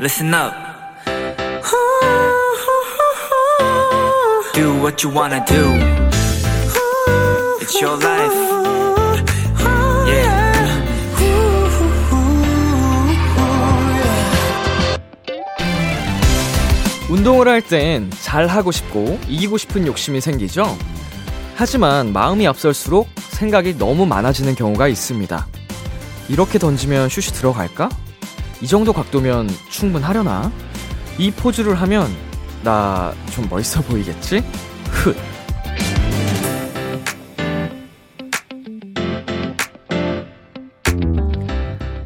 listen up. Do what you wanna do. It's your life. Yeah. 운동을 할 땐 잘하고 싶고 이기고 싶은 욕심이 생기죠? 하지만 마음이 앞설수록 생각이 너무 많아지는 경우가 있습니다. 이렇게 던지면 슛이 들어갈까? 이 정도 각도면 충분하려나? 이 포즈를 하면 나 좀 멋있어 보이겠지? 훗.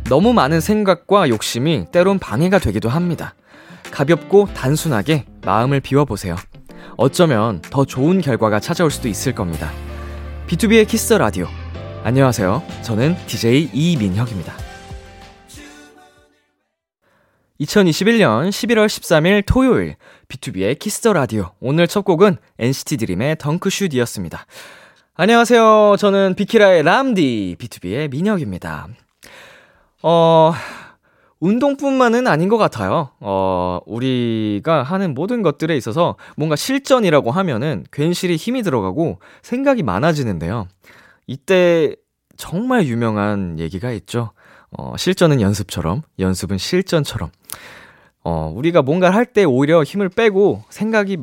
너무 많은 생각과 욕심이 때론 방해가 되기도 합니다. 가볍고 단순하게 마음을 비워보세요. 어쩌면 더 좋은 결과가 찾아올 수도 있을 겁니다. 비투비의 키스 더 라디오. 안녕하세요. 저는 DJ 이민혁입니다. 2021년 11월 13일 토요일 비투비의 키스 더 라디오. 오늘 첫 곡은 NCT 드림의 덩크슛이었습니다. 안녕하세요. 저는 비키라의 람디 비투비의 민혁입니다. 어, 운동뿐만은 아닌 것 같아요. 어, 우리가 하는 모든 것들에 있어서 뭔가 실전이라고 하면은 괜시리 힘이 들어가고 생각이 많아지는데요. 이때 정말 유명한 얘기가 있죠. 어, 실전은 연습처럼, 연습은 실전처럼. 어, 우리가 뭔가를 할 때 오히려 힘을 빼고 생각이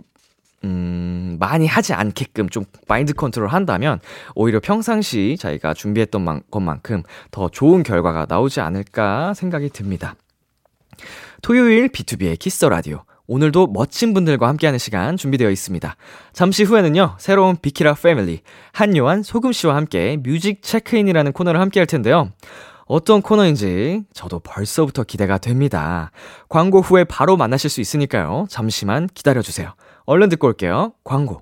음, 많이 하지 않게끔 좀 마인드 컨트롤 한다면 오히려 평상시 자기가 준비했던 만, 것만큼 더 좋은 결과가 나오지 않을까 생각이 듭니다. 토요일 비투비의 키스 더 라디오. 오늘도 멋진 분들과 함께하는 시간 준비되어 있습니다. 잠시 후에는요, 새로운 비키라 패밀리, 한요한 소금씨와 함께 뮤직 체크인이라는 코너를 함께 할 텐데요. 어떤 코너인지 저도 벌써부터 기대가 됩니다. 광고 후에 바로 만나실 수 있으니까요. 잠시만 기다려주세요. 얼른 듣고 올게요. 광고.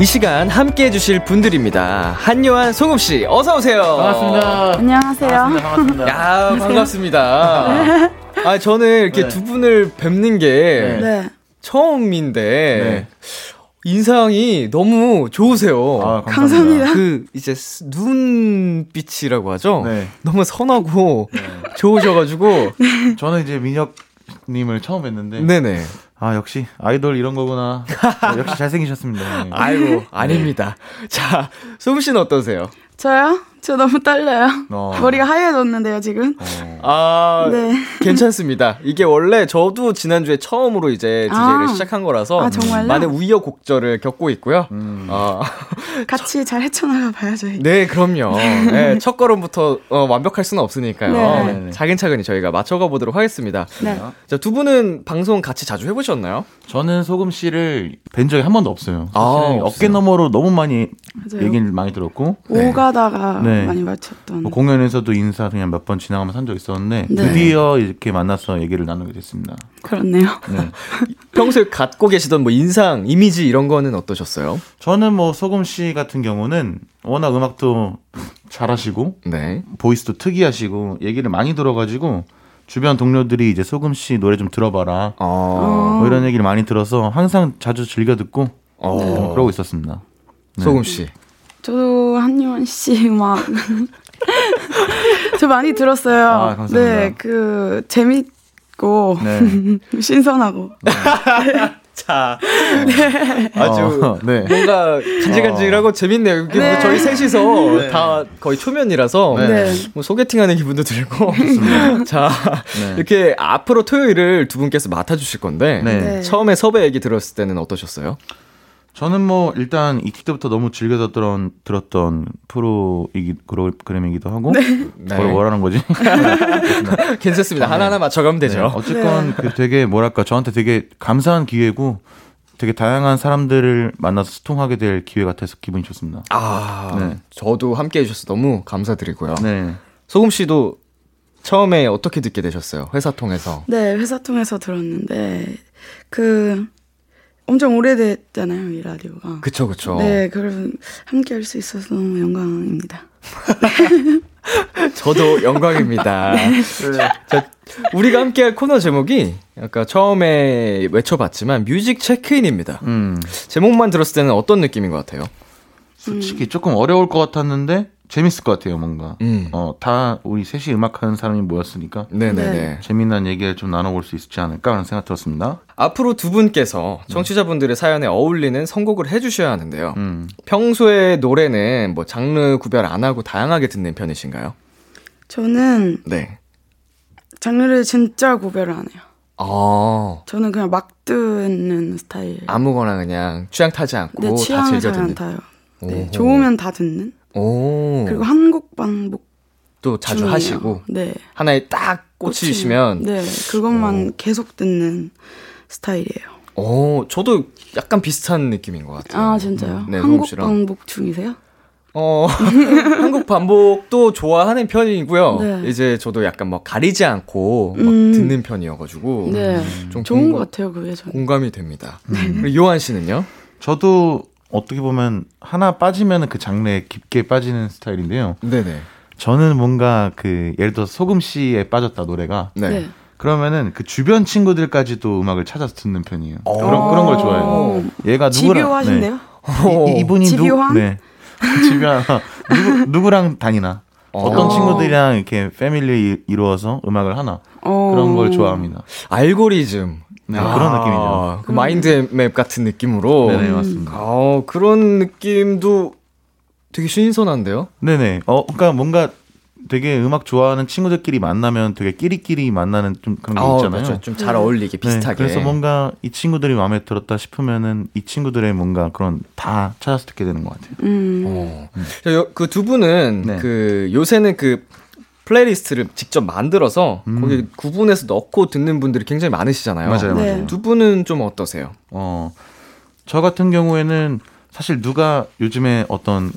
이 시간 함께 해주실 분들입니다. 한요한 소금 씨, 어서 오세요. 반갑습니다. 안녕하세요. 반갑습니다. 반갑습니다. 야 반갑습니다. 아 저는 이렇게 네. 두 분을 뵙는 게 네. 처음인데 인상이 너무 좋으세요. 아, 감사합니다. 그 이제 스- 눈빛이라고 하죠. 네. 너무 선하고 좋으셔가지고 저는 이제 민혁 님을 처음 뵀는데, 네네. 아 역시 아이돌 이런 거구나. 어, 역시 잘생기셨습니다. 네. 아이고 아닙니다. 자 소금 씨는 어떠세요? 저요? 저 너무 떨려요. 어. 머리가 하얘졌는데요, 지금. 어. 아 네. 괜찮습니다. 이게 원래 저도 지난주에 처음으로 이제 DJ를 아. 시작한 거라서 아, 정말요? 많은 우여곡절을 겪고 있고요. 음. 아, 같이 잘 헤쳐나가 봐야죠. 네, 그럼요. 네, 첫 걸음부터 어, 완벽할 수는 없으니까요. 네. 네. 차근차근히 저희가 맞춰가 보도록 하겠습니다. 네. 자, 두 분은 방송 같이 자주 해보셨나요? 저는 소금 씨를 뵌 적이 한 번도 없어요. 아, 없어요. 어깨 너머로 너무 많이 맞아요. 얘기를 많이 들었고, 오가다가 네. 많이 맞췄던. 뭐 공연에서도 인사 그냥 몇 번 지나가면서 한 적 있었는데 네. 드디어 이렇게 만나서 얘기를 나누게 됐습니다. 그렇네요. 네. 평소에 갖고 계시던 뭐 인상, 이미지 이런 거는 어떠셨어요? 저는 뭐 소금 씨 같은 경우는 워낙 음악도 잘하시고 네. 보이스도 특이하시고 얘기를 많이 들어가지고 주변 동료들이 이제 소금 씨 노래 좀 들어봐라 어, 뭐 이런 얘기를 많이 들어서 항상 자주 즐겨 듣고 어, 좀 그러고 있었습니다. 네. 소금 씨. 저도 한유원 씨 음악. 저 많이 들었어요. 아, 감사합니다. 네, 그, 재밌고, 네. 신선하고. 자, 아주 어, 네. 뭔가 간질간질하고 재밌네요. 이게 뭐 네. 저희 셋이서 다 거의 초면이라서 네. 뭐 소개팅하는 기분도 들고. 자, 네. 이렇게 앞으로 토요일을 두 분께서 맡아주실 건데 네. 네. 처음에 섭외 얘기 들었을 때는 어떠셨어요? 저는 뭐 일단 익히 때부터 너무 즐겨서 들었던, 들었던 프로이기 프로그램이기도 하고 네. 뭘 뭐라는 거지? 괜찮습니다. 하나 하나 맞춰가면 네, 되죠. 어쨌건 그 되게 뭐랄까 저한테 되게 감사한 기회고 되게 다양한 사람들을 만나서 소통하게 될 기회 같아서 기분이 좋습니다. 아, 네. 저도 함께 해주셔서 너무 감사드리고요. 네. 소금 씨도 처음에 어떻게 듣게 되셨어요? 회사 통해서. 네, 회사 통해서 들었는데 그 엄청 오래됐잖아요, 이 라디오가. 그쵸, 그쵸. 네, 그럼 함께 할 수 있어서 너무 영광입니다. 저도 영광입니다. 자, 우리가 함께 할 코너 제목이 아까 처음에 외쳐봤지만 뮤직 체크인입니다. 음. 제목만 들었을 때는 어떤 느낌인 것 같아요? 솔직히 조금 어려울 것 같았는데 재밌을 것 같아요, 뭔가. 음. 어, 다 우리 셋이 음악하는 사람이 모였으니까 네네네. 네. 재미난 얘기를 좀 나눠볼 수 있지 않을까라는 생각 들었습니다. 앞으로 두 분께서 청취자분들의 사연에 어울리는 선곡을 해주셔야 하는데요. 음. 평소에 노래는 뭐 장르 구별 안 하고 다양하게 듣는 편이신가요? 저는 네. 장르를 진짜 구별을 안 해요. 아, 저는 그냥 막 듣는 스타일. 아무거나 그냥 취향 타지 않고 내다 즐겨 잘안 듣는. 타요. 네, 좋으면 다 듣는. 오. 그리고 한국 반복 또 자주 중이에요. 하시고 네. 하나에 딱 꽂히시면 어. 네, 그것만 계속 듣는 스타일이에요. 오, 저도 약간 비슷한 느낌인 것 같아요. 아 진짜요? 네, 한국 씨랑. 반복 중이세요? 어, 한국 반복도 좋아하는 편이고요. 네. 이제 저도 약간 뭐 가리지 않고 막 음. 듣는 편이어가지고 네, 좀 좋은 공감- 것 같아요 그게 저는. 공감이 됩니다. 그리고 요한 씨는요? 저도 어떻게 보면 하나 빠지면 그 장르에 깊게 빠지는 스타일인데요. 네네. 저는 뭔가 그 예를 들어 소금 씨에 빠졌다 노래가 네. 네. 그러면은 그 주변 친구들까지도 음악을 찾아서 듣는 편이에요. 어. 그런 그런 걸 좋아해요. 얘가 누구랑 집요하신데요? 네. 이, 이분이 집요한? 누 네. 집요한 누구 누구랑 다니나 어떤 어. 친구들이랑 이렇게 패밀리 이- 이루어서 음악을 하나 어. 그런 걸 좋아합니다. 알고리즘. 네, 그런 느낌이죠. 그 마인드 맵 같은 느낌으로. 네네 맞습니다. 어, 그런 느낌도 되게 신선한데요? 네네. 어, 그러니까 뭔가 되게 음악 좋아하는 친구들끼리 만나면 되게 끼리끼리 만나는 좀 그런 게 아, 있잖아요. 그렇죠. 좀잘 네. 어울리게 네, 비슷하게. 그래서 뭔가 이 친구들이 마음에 들었다 싶으면은 이 친구들의 뭔가 그런 다 찾아서 듣게 되는 것 같아요. 음. 어. 그두 분은 네. 그 요새는 그 playlist를 직접 만들어서 음. 거기 구분해서 넣고 듣는 분들이 굉장히 많으시잖아요. 맞아요, 네. 맞아요. 두 분은 좀 어떠세요? 어, 저 같은 경우에는 사실 누가 요즘에 어떤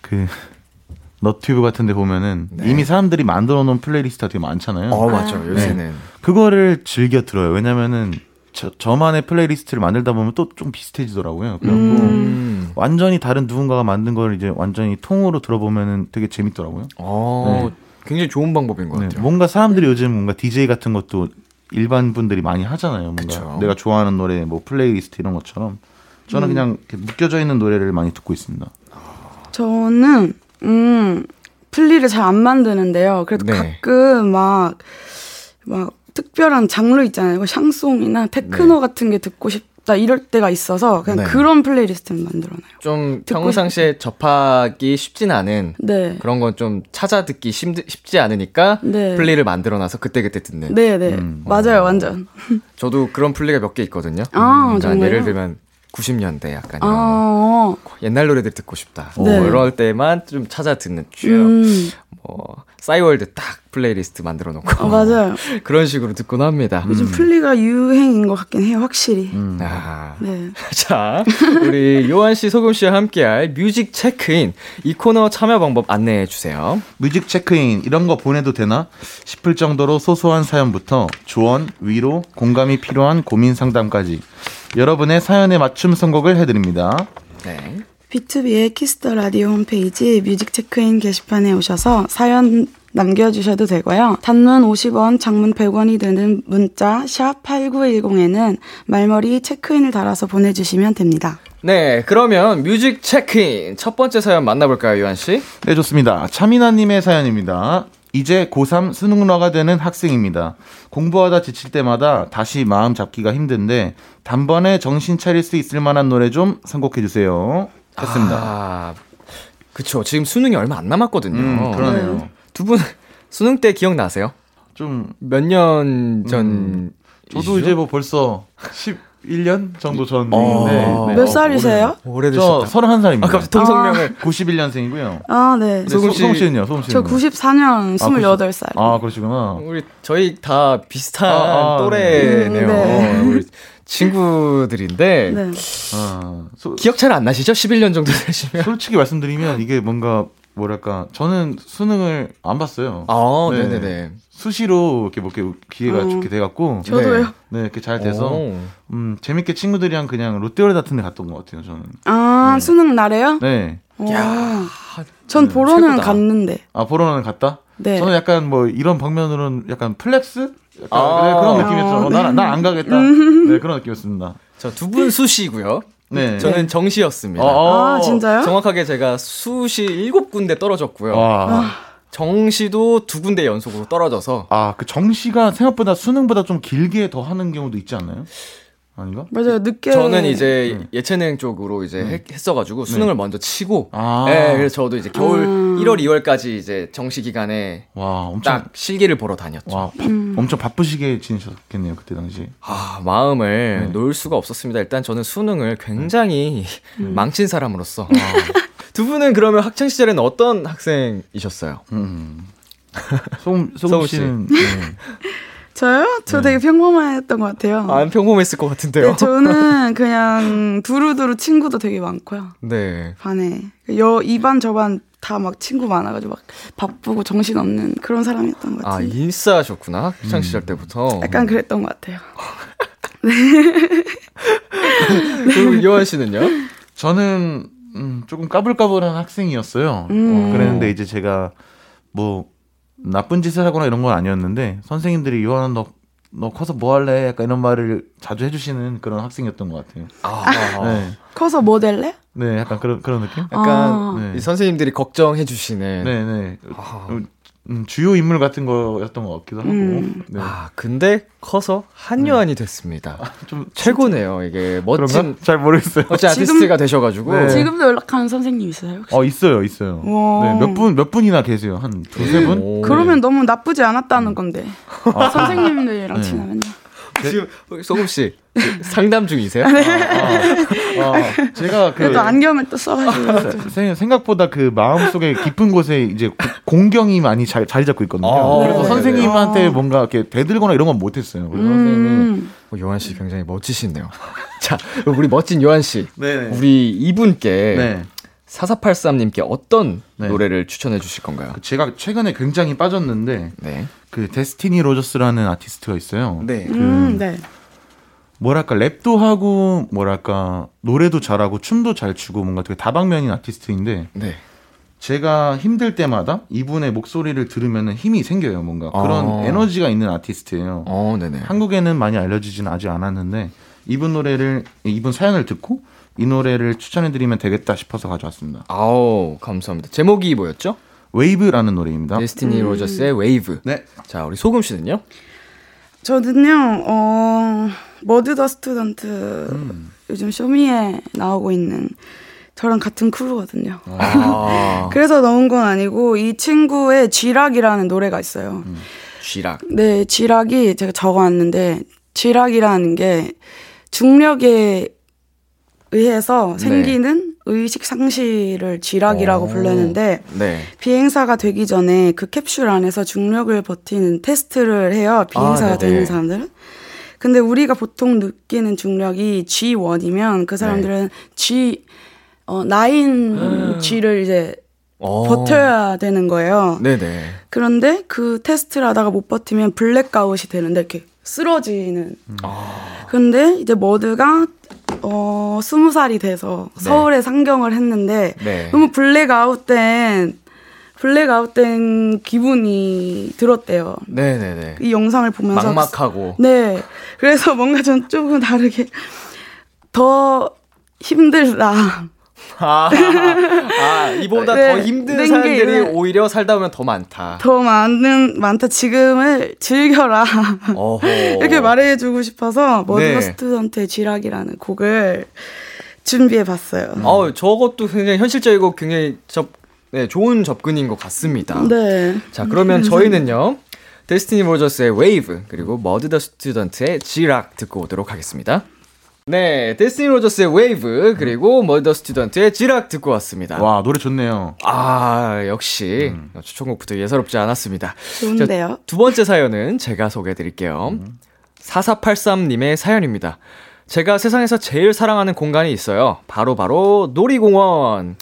그 너튜브 같은 데 보면은 네. 이미 사람들이 만들어 놓은 playlist가 되게 많잖아요. 어, 맞죠. 아. 요새는. 그거를 즐겨 들어요. 왜냐면은 저, 저만의 playlist를 만들다 보면 또 좀 비슷해지더라고요. 그래갖고 음. 완전히 다른 누군가가 만든 걸 이제 완전히 통으로 들어보면은 되게 재밌더라고요. 어, 굉장히 좋은 방법인 것 네, 같아요. 뭔가 사람들이 요즘 뭔가 DJ 같은 것도 일반 분들이 많이 하잖아요. 뭔가 그쵸. 내가 좋아하는 노래, 뭐 플레이리스트 이런 것처럼 저는 그냥 이렇게 묶여져 있는 노래를 많이 듣고 있습니다. 저는 음 플리를 잘 안 만드는데요. 그래도 네. 가끔 막 막 특별한 장르 있잖아요. 뭐 샹송이나 테크노 같은 게 듣고 싶다 이럴 때가 있어서 그냥 네. 그런 playlist는 만들어놔요. 좀 평상시에 접하기 쉽진 않은 네. 그런 건 좀 찾아 듣기 쉽지 않으니까 네. 플리를 만들어 놔서 그때그때 듣는. 네, 네. 음. 맞아요, 완전. 저도 그런 플리가 몇 개 있거든요. 아, 그러니까? 예를 들면 90년대 약간 아, 이런 어. 옛날 노래들 듣고 싶다. 네. 뭐 이럴 때만 좀 찾아 듣는 쭉. 음. 뭐 싸이월드 딱 플레이리스트 만들어 놓고 어, 맞아요. 그런 식으로 듣곤 합니다. 요즘 플리가 유행인 것 같긴 해요, 확실히. 음. 아. 네. 자, 우리 요한 씨, 소금 씨와 함께할 뮤직 체크인 이 코너 참여 방법 안내해 주세요. 뮤직 체크인 이런 거 보내도 되나 싶을 정도로 소소한 사연부터 조언, 위로, 공감이 필요한 고민 상담까지 여러분의 사연에 맞춤 선곡을 해드립니다. 네. 비투비의 키스 더 라디오 홈페이지 뮤직 체크인 게시판에 오셔서 사연 남겨주셔도 되고요. 단문 50원, 장문 100원이 드는 문자 샵 8910에는 말머리 체크인을 달아서 보내주시면 됩니다. 네, 그러면 뮤직 체크인 첫 번째 사연 만나볼까요, 요한 씨? 네, 좋습니다. 차미나님의 사연입니다. 이제 고3 수능러가 되는 학생입니다. 공부하다 지칠 때마다 다시 마음 잡기가 힘든데 단번에 정신 차릴 수 있을 만한 노래 좀 선곡해 주세요. 했습니다. 아, 그쵸. 지금 수능이 얼마 안 남았거든요. 음, 그러네요. 두 분 수능 때 기억나세요? 좀 몇 년 전? 음, 저도 이제 뭐 벌써 11년 정도 전. 어. 네, 네. 몇 어, 살이세요? 저 오래되셨다. 31살입니다. 아, 갑자기 통성명을. 91년생이고요. 아, 네. 네, 소금 소- 씨- 씨는요? 소금 씨는? 저 94년 28살. 아, 그러시구나. 우리 저희 다 비슷한 아, 아, 또래네요. 음, 네. 우리 친구들인데 네. 아, 소- 기억 잘 안 나시죠? 11년 정도 되시면. 솔직히 말씀드리면 이게 뭔가 뭐랄까 저는 수능을 안 봤어요. 아, 네. 네. 네네 수시로 이렇게 뭐 이렇게 기회가 어. 좋게 돼갖고 저도요. 네 이렇게 잘 돼서 오. 음 재밌게 친구들이랑 그냥 롯데월드 같은 데 갔던 것 같아요 저는. 아, 네. 수능 날에요? 네. 와. 전 보러는 최고다. 갔는데. 아 보러는 갔다. 네. 저는 약간 뭐 이런 방면으로는 약간 flex 아. 네, 그런 느낌이었죠. 어, 난난 안 가겠다. 네 그런 느낌이었습니다. 저 두 분 수시고요. 네. 저는 정시였습니다. 아, 진짜요? 정확하게 제가 수시 일곱 군데 떨어졌고요. 와. 정시도 두 군데 연속으로 떨어져서 아, 그 정시가 생각보다 수능보다 좀 길게 더 하는 경우도 있지 않나요? 아닌가? 맞아요. 늦게. 저는 이제 네. 예체능 쪽으로 이제 했- 했어가지고 수능을 먼저 치고 아. 네, 그래서 저도 이제 겨울 음. 1월, 2월까지 이제 정시 기간에 와, 엄청 딱 실기를 보러 다녔죠. 와, 바- 음. 엄청 바쁘시게 지내셨겠네요, 그때 당시. 아, 마음을 네. 놓을 수가 없었습니다. 일단 저는 수능을 굉장히 음. 망친 사람으로서. 두 분은 그러면 학창 시절에는 어떤 학생이셨어요? 음. 소금, 소금. 씨는 네. 저요? 저 되게 평범했던 것 같아요. 안 평범했을 것 같은데요. 네, 저는 그냥 두루두루 친구도 되게 많고요. 네. 반에. 여, 이반 저반 다 막 친구 많아가지고 막 바쁘고 정신 없는 그런 사람이었던 것 아, 같아요. 인싸셨구나. 학창 시절 때부터. 약간 그랬던 것 같아요. 그리고 요한 씨는요? 저는 음, 조금 까불까불한 학생이었어요. 음. 어, 그랬는데 이제 제가 뭐 나쁜 짓을 하거나 이런 건 아니었는데 선생님들이 요한아 너, 너 커서 뭐 할래? 약간 이런 말을 자주 해주시는 그런 학생이었던 것 같아요. 아, 네, 커서 뭐 될래? 네, 약간 그런 그런 느낌? 약간 아. 네. 이 선생님들이 걱정해 주시는. 네, 네. 아, 음, 주요 인물 같은 거였던 것 같기도 하고. 음. 네. 아, 근데 커서 한요한이 됐습니다. 좀 최고네요. 이게 멋진 그런가? 잘 모르겠어요. 멋진 지금- 아티스트가 되셔가지고. 네. 지금도 연락하는 선생님 있어요? 혹시? 어 있어요, 있어요. 와. 네, 몇분몇 분이나 계세요? 한 두세 분? 오. 그러면 너무 나쁘지 않았다는 건데. 아. 선생님들이랑 네. 친하면요. 지금 소금 씨 상담 중이세요? 아, 아, 제가 그 그래도 안경을 또 써가지고. 세- 생각보다 그 마음속에 깊은 곳에 이제 고- 공경이 많이 자, 자리 잡고 있거든요. 아, 그래서 네. 선생님한테 아. 뭔가 이렇게 대들거나 이런 건 못했어요. 그래서 선생님이 음. 어, 요한 씨 굉장히 멋지시네요. 자, 우리 멋진 요한 씨. 네, 우리 이분께 네. 4483님께 어떤 네. 노래를 추천해 주실 건가요? 제가 최근에 굉장히 빠졌는데 네. 그 데스티니 로저스라는 아티스트가 있어요. 네. 음, 네. 뭐랄까 랩도 하고 뭐랄까 노래도 잘하고 춤도 잘 추고 뭔가 되게 다방면인 아티스트인데 네. 제가 힘들 때마다 이분의 목소리를 들으면 힘이 생겨요. 뭔가 그런 아. 에너지가 있는 아티스트예요. 어, 네네. 한국에는 많이 알려지지는 아직 않았는데 이분 노래를 이분 사연을 듣고 이 노래를 추천해드리면 되겠다 싶어서 가져왔습니다. 아우, 감사합니다. 제목이 뭐였죠? 웨이브라는 노래입니다. 데스티니 로저스의 웨이브. 네. 자, 우리 소금 씨는요? 저는요, 어, 머드 더 스튜던트 음. 요즘 쇼미에 나오고 있는 저랑 같은 크루거든요. 아, 그래서 넣은 건 아니고 이 친구의 쥐락이라는 노래가 있어요. 음. 쥐락. 네, 쥐락이 제가 적어왔는데 쥐락이라는 게 중력에 의해서 생기는 의식 상실을 쥐락이라고 오. 부르는데 네. 비행사가 되기 전에 그 캡슐 안에서 중력을 버티는 테스트를 해요. 비행사가 아. 되는 사람들은. 근데 우리가 보통 느끼는 중력이 G1이면 그 사람들은 G 어9 G를 이제 어. 버텨야 되는 거예요. 네네. 그런데 그 테스트를 하다가 못 버티면 블랙아웃이 되는데 이렇게 쓰러지는. 아. 근데 이제 머드가 어 스무 살이 돼서 네. 서울에 상경을 했는데 네. 너무 블랙아웃된 블랙아웃된 기분이 들었대요. 네네네. 이 영상을 보면서 막막하고. 네. 그래서 뭔가 전 조금 다르게 더 힘들다. 아, 아 이보다 네, 더 힘든 네, 사람들이 이게- 오히려 살다 보면 더 많다. 더 많은 많다 지금을 즐겨라. 이렇게 말해주고 싶어서 머드 네. 스튜던트의 쥐락이라는 곡을 준비해봤어요. 어, 저것도 굉장히 현실적이고 굉장히 접, 네, 좋은 접근인 것 같습니다. 네. 자, 그러면 저희는요. 데스티니 로저스의 웨이브 그리고 머드 더 스튜던트의 쥐락 듣고 오도록 하겠습니다. 네, 데스티니 로저스의 웨이브 그리고 머드 더 스튜던트의 지락 듣고 왔습니다. 와 노래 좋네요. 아, 역시 추천곡부터 예사롭지 않았습니다. 좋은데요? 자, 두 번째 사연은 제가 소개해 드릴게요. 4483님의 사연입니다. 제가 세상에서 제일 사랑하는 공간이 있어요. 바로 바로 놀이공원.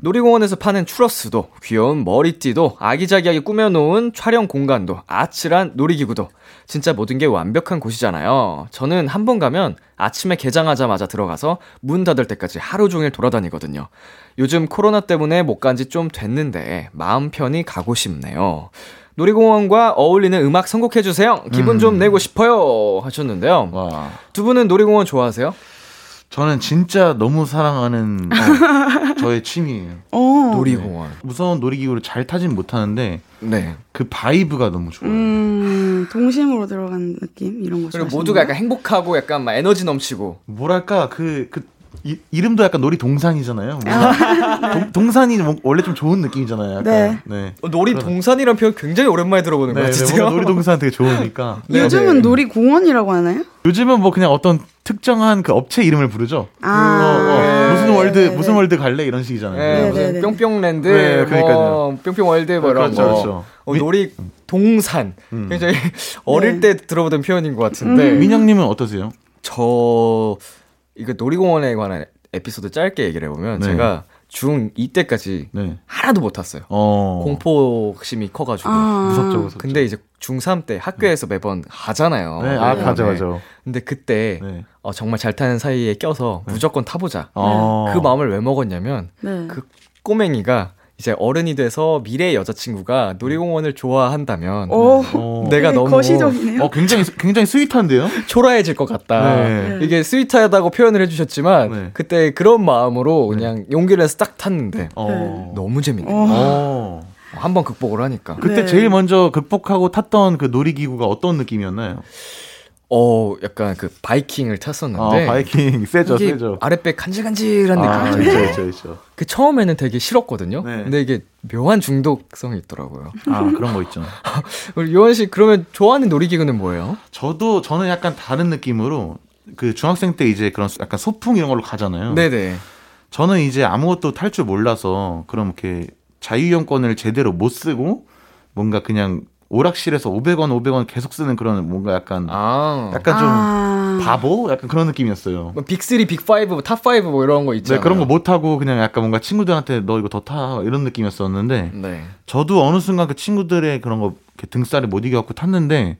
놀이공원에서 파는 추러스도 귀여운 머리띠도 아기자기하게 꾸며놓은 촬영 공간도 아찔한 놀이기구도 진짜 모든 게 완벽한 곳이잖아요. 저는 한 번 가면 아침에 개장하자마자 들어가서 문 닫을 때까지 하루 종일 돌아다니거든요. 요즘 코로나 때문에 못 간 지 좀 됐는데 마음 편히 가고 싶네요. 놀이공원과 어울리는 음악 선곡해주세요. 기분 좀 내고 싶어요. 하셨는데요. 와 두 분은 놀이공원 좋아하세요? 저는 진짜 너무 사랑하는 어, 저의 취미예요. 어. 놀이공원. 무서운 놀이기구를 잘 타진 못하는데 네. 그 vibe가 너무 좋아요. 음, 동심으로 들어가는 느낌 이런 거 그리고? 모두가 약간 행복하고 약간 막 에너지 넘치고. 뭐랄까 그그 이름도 약간 놀이동산이잖아요. 뭔가 동, 동산이 뭐 원래 좀 좋은 느낌이잖아요. 약간. 네. 네. 어, 놀이동산이란 표현 굉장히 오랜만에 들어보는 것 네, 네, 같은데요. 뭔가 놀이동산 되게 좋으니까. 네, 요즘은 네. 놀이공원이라고 하나요? 요즘은 뭐 그냥 어떤 특정한 그 업체 이름을 부르죠. 아. 어, 어, 네. 무슨 월드 네, 무슨 네. 월드 갈래 이런 식이잖아요. 네, 네, 네, 네. 뿅뿅랜드, 네, 뭐 그러니까요. 뿅뿅월드 뭐 이런 그렇죠, 거. 그렇죠. 어, 미- 놀이 동산. 음. 굉장히 어릴 네. 때 들어보던 표현인 것 같은데. 민영님은 어떠세요? 저 이거 놀이공원에 관한 에피소드 짧게 얘기를 해보면 네. 제가 중2 때까지 네. 하나도 못 탔어요. 어. 공포심이 커가지고. 아. 무섭죠, 무섭죠. 근데 이제 중3 때 학교에서 매번 가잖아요. 네, 아, 네. 가져, 가져. 근데 그때 네. 어, 정말 잘 타는 사이에 껴서 무조건 타보자. 어. 그 마음을 왜 먹었냐면 네. 그 꼬맹이가 이제 어른이 돼서 미래의 여자친구가 놀이공원을 좋아한다면 오, 어. 내가 되게 너무 거시적이네요. 어, 굉장히 굉장히 sweet한데요? 초라해질 것 같다. 네. 이게 sweet하다고 표현을 해주셨지만 네. 그때 그런 마음으로 그냥 용기를 내서 딱 탔는데 어. 너무 재밌네. 어. 어. 한번 극복을 하니까. 그때 네. 제일 먼저 극복하고 탔던 그 놀이기구가 어떤 느낌이었나요? 어, 약간 그 바이킹을 탔었는데. 아, 바이킹 세죠, 세죠. 아랫배 간질간질한 아, 느낌이죠. 있죠, 있죠, 있죠. 그 처음에는 되게 싫었거든요. 네. 근데 이게 묘한 중독성이 있더라고요. 아, 그런 거 있죠. 우리 요한 씨 그러면 좋아하는 놀이기구는 뭐예요? 저도 저는 약간 다른 느낌으로 그 중학생 때 이제 그런 약간 소풍 이런 걸로 가잖아요. 네네. 저는 이제 아무것도 탈 줄 몰라서 그럼 이렇게 자유이용권을 제대로 못 쓰고 뭔가 그냥 오락실에서 500원, 500원 계속 쓰는 그런 뭔가 약간 아. 약간 좀 아. 바보 약간 그런 느낌이었어요. 뭐 big3, big5, top5 뭐 이런 거 네, 있잖아요. 그런 거 못 하고 그냥 약간 뭔가 친구들한테 너 이거 더 타 이런 느낌이었었는데 네. 저도 어느 순간 그 친구들의 그런 거 등쌀을 못 이겨 갖고 탔는데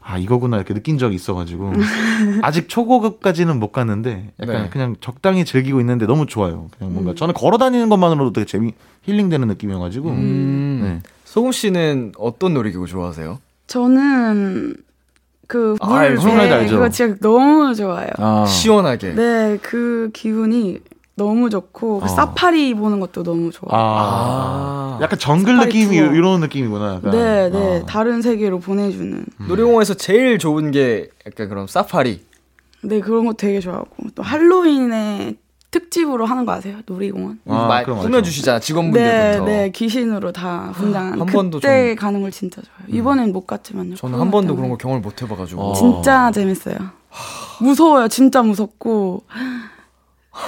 아 이거구나 이렇게 느낀 적이 있어가지고 아직 초고급까지는 못 갔는데 약간 네. 그냥 적당히 즐기고 있는데 너무 좋아요. 그냥 뭔가 저는 걸어 다니는 것만으로도 되게 재미 힐링되는 느낌이어가지고 음. 네. 소금 씨는 어떤 놀이기구 좋아하세요? 저는 그 아, 물, 네, 알죠? 그거 진짜 너무 좋아요. 아, 시원하게. 네, 그 기분이 너무 좋고 그 어. 사파리 보는 것도 너무 좋아요. 아, 아. 약간 정글 느낌이 투어. 이런 느낌이구나. 약간. 네, 네, 아. 다른 세계로 보내주는. 놀이공원에서 제일 좋은 게 약간 그런 사파리. 네, 그런 거 되게 좋아하고 또 할로윈에 특집으로 하는 거 아세요? 놀이공원. 아, 마- 그럼. 꾸며주시잖아 네, 직원분들부터. 네, 귀신으로 다 분장하는. 한 번도 그때 좀- 가는 걸 진짜 좋아요. 이번엔 못 갔지만요. 저는 한 번도 때문에. 그런 거 경험을 못 해봐가지고. 어. 진짜 재밌어요. 무서워요. 진짜 무섭고.